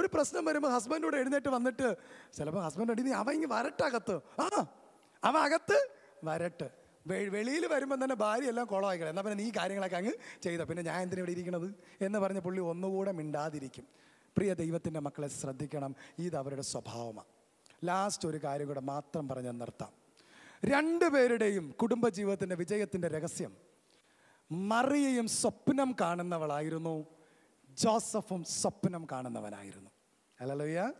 ഒരു പ്രശ്നം വരുമ്പോൾ ഹസ്ബൻഡോട് എഴുന്നേറ്റ് വന്നിട്ട് ചിലപ്പോൾ ഹസ്ബൻഡ് അടി അവൻ ഇങ്ങ് വരട്ടകത്ത് ആ അവൻ അകത്ത് വരട്ടെ. വെളിയിൽ വരുമ്പോൾ തന്നെ ഭാര്യ എല്ലാം കുളമായിക്കണം എന്നാൽ പിന്നെ നീ കാര്യങ്ങളൊക്കെ അങ്ങ് ചെയ്ത. പിന്നെ ഞാൻ എന്തിനാണ് ഇവിടെ ഇരിക്കുന്നത് എന്ന് പറഞ്ഞ പുള്ളി ഒന്നുകൂടെ മിണ്ടാതിരിക്കും. പ്രിയ ദൈവത്തിന്റെ മക്കളെ ശ്രദ്ധിക്കണം. ഇത് അവരുടെ സ്വഭാവമാണ് ലാസ്റ്റ് ഒരു കാര്യം കൂടെ മാത്രം പറഞ്ഞ് നിർത്താം. രണ്ടുപേരുടെയും കുടുംബജീവിതത്തിന്റെ വിജയത്തിന്റെ രഹസ്യം. മറിയയും സ്വപ്നം കാണുന്നവളായിരുന്നു. ജോസഫും സ്വപ്നം കാണുന്നവനായിരുന്നു. അല്ലല്ലോയ്യ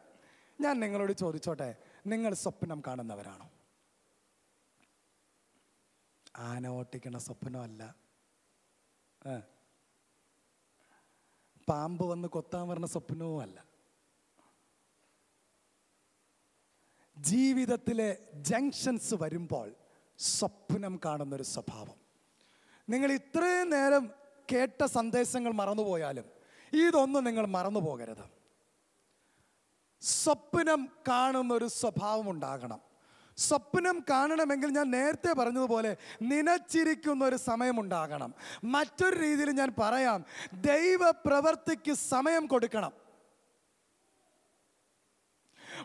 ഞാൻ നിങ്ങളോട് ചോദിച്ചോട്ടെ നിങ്ങൾ സ്വപ്നം കാണുന്നവരാണോ? ആന ഓട്ടിക്കണ സ്വപ്നമല്ല. പാമ്പ് വന്ന് കൊത്താൻ പറഞ്ഞ സ്വപ്നവും അല്ല ജീവിതത്തിലെ ജംഗ്ഷൻസ് വരുമ്പോൾ സ്വപ്നം കാണുന്നൊരു സ്വഭാവം. നിങ്ങൾ ഇത്രയും നേരം കേട്ട സന്ദേശങ്ങൾ മറന്നുപോയാലും ഇതൊന്നും നിങ്ങൾ മറന്നു പോകരുത് സ്വപ്നം കാണുന്നൊരു സ്വഭാവം ഉണ്ടാകണം. സ്വപ്നം കാണണമെങ്കിൽ ഞാൻ നേരത്തെ പറഞ്ഞതുപോലെ നനച്ചിരിക്കുന്ന ഒരു സമയമുണ്ടാകണം മറ്റൊരു രീതിയിൽ ഞാൻ പറയാം ദൈവ പ്രവർത്തിക്ക് സമയം കൊടുക്കണം.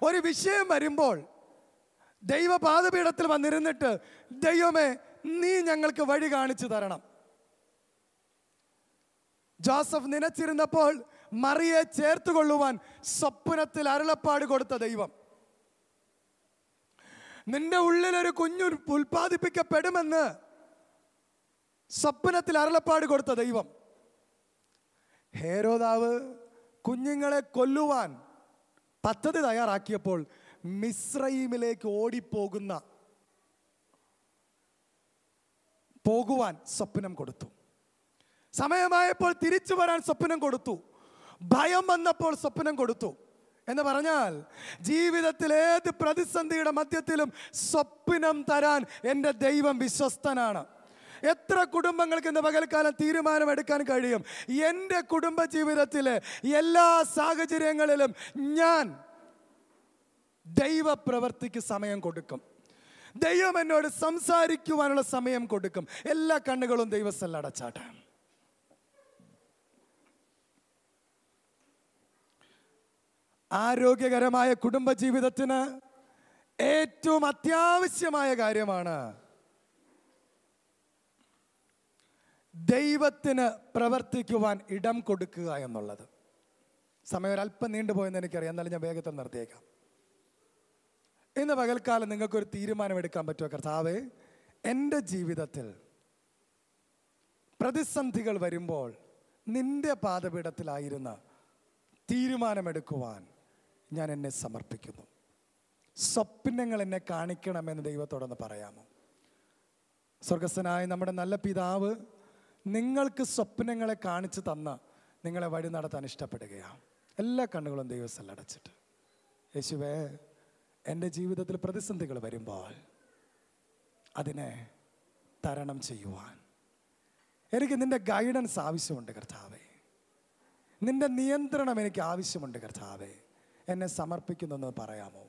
ഒരു വിഷയം വരുമ്പോൾ ദൈവപാദപീഠത്തിൽ വന്നിരുന്നിട്ട് ദൈവമേ നീ ഞങ്ങൾക്ക് വഴി കാണിച്ചു തരണം. ജോസഫ് നനച്ചിരുന്നപ്പോൾ മറിയെ ചേർത്തുകൊള്ളുവാൻ സ്വപ്നത്തിൽ അരുളപ്പാട് കൊടുത്ത ദൈവം. നിന്റെ ഉള്ളിലൊരു കുഞ്ഞു ഉൽപ്പാദിപ്പിക്കപ്പെടുമെന്ന് സ്വപ്നത്തിൽ അരുളപ്പാട് കൊടുത്ത ദൈവം. ഹേരോദാവ് കുഞ്ഞുങ്ങളെ കൊല്ലുവാൻ പദ്ധതി തയ്യാറാക്കിയപ്പോൾ മിസ്രൈമിലേക്ക് ഓടിപ്പോകുന്ന പോകുവാൻ സ്വപ്നം കൊടുത്തു. സമയമായപ്പോൾ തിരിച്ചു വരാൻ സ്വപ്നം കൊടുത്തു. ഭയം വന്നപ്പോൾ സ്വപ്നം കൊടുത്തു. എന്ന് പറഞ്ഞാൽ ജീവിതത്തിൽ ഏത് പ്രതിസന്ധിയുടെ മധ്യത്തിലും സ്വപ്നം തരാൻ എന്റെ ദൈവം വിശ്വസ്തനാണ്. എത്ര കുടുംബങ്ങൾക്ക് ഇന്ന് പകൽക്കാലം തീരുമാനമെടുക്കാൻ കഴിയും? എന്റെ കുടുംബ ജീവിതത്തിലെ എല്ലാ സാഹചര്യങ്ങളിലും ഞാൻ ദൈവപ്രവർത്തിക്ക് സമയം കൊടുക്കും. ദൈവം എന്നോട് സംസാരിക്കുവാനുള്ള സമയം കൊടുക്കും. എല്ലാ കണ്ണുകളും ദൈവസ്ഥല അടച്ചാട്ടെ. ആരോഗ്യകരമായ കുടുംബജീവിതത്തിന് ഏറ്റവും അത്യാവശ്യമായ കാര്യമാണ് ദൈവത്തിന് പ്രവർത്തിക്കുവാൻ ഇടം കൊടുക്കുക എന്നുള്ളത്. സമയം ഒരല്പം നീണ്ടുപോയെന്ന് എനിക്കറിയാം. എന്നാലും ഞാൻ വേഗത്തിൽ നിർത്തിയേക്കാം. ഇന്ന് പകൽക്കാലം നിങ്ങൾക്കൊരു തീരുമാനമെടുക്കാൻ പറ്റുമോ കർത്താവേ? എന്റെ ജീവിതത്തിൽ പ്രതിസന്ധികൾ വരുമ്പോൾ നിന്റെ പാദപീഠത്തിലായിരുന്ന തീരുമാനമെടുക്കുവാൻ ഞാൻ എന്നെ സമർപ്പിക്കുന്നു. സ്വപ്നങ്ങൾ എന്നെ കാണിക്കണമെന്ന് ദൈവത്തോടൊന്ന് പറയാമോ? സ്വർഗസ്ഥനായ നമ്മുടെ നല്ല പിതാവ് നിങ്ങൾക്ക് സ്വപ്നങ്ങളെ കാണിച്ചു തന്ന നിങ്ങളെ വഴി നടത്താൻ ഇഷ്ടപ്പെടുകയാണ്. എല്ലാ കണ്ണുകളും ദൈവസ്ഥല അടച്ചിട്ട്. യേശുവേ എന്റെ ജീവിതത്തിൽ പ്രതിസന്ധികൾ വരുമ്പോൾ അതിനെ തരണം ചെയ്യുവാൻ. എനിക്ക് നിന്റെ ഗൈഡൻസ് ആവശ്യമുണ്ട് കർത്താവേ. നിന്റെ നിയന്ത്രണം എനിക്ക് ആവശ്യമുണ്ട് കർത്താവേ. എന്നെ സമർപ്പിക്കുന്നു എന്ന് പറയാമോ?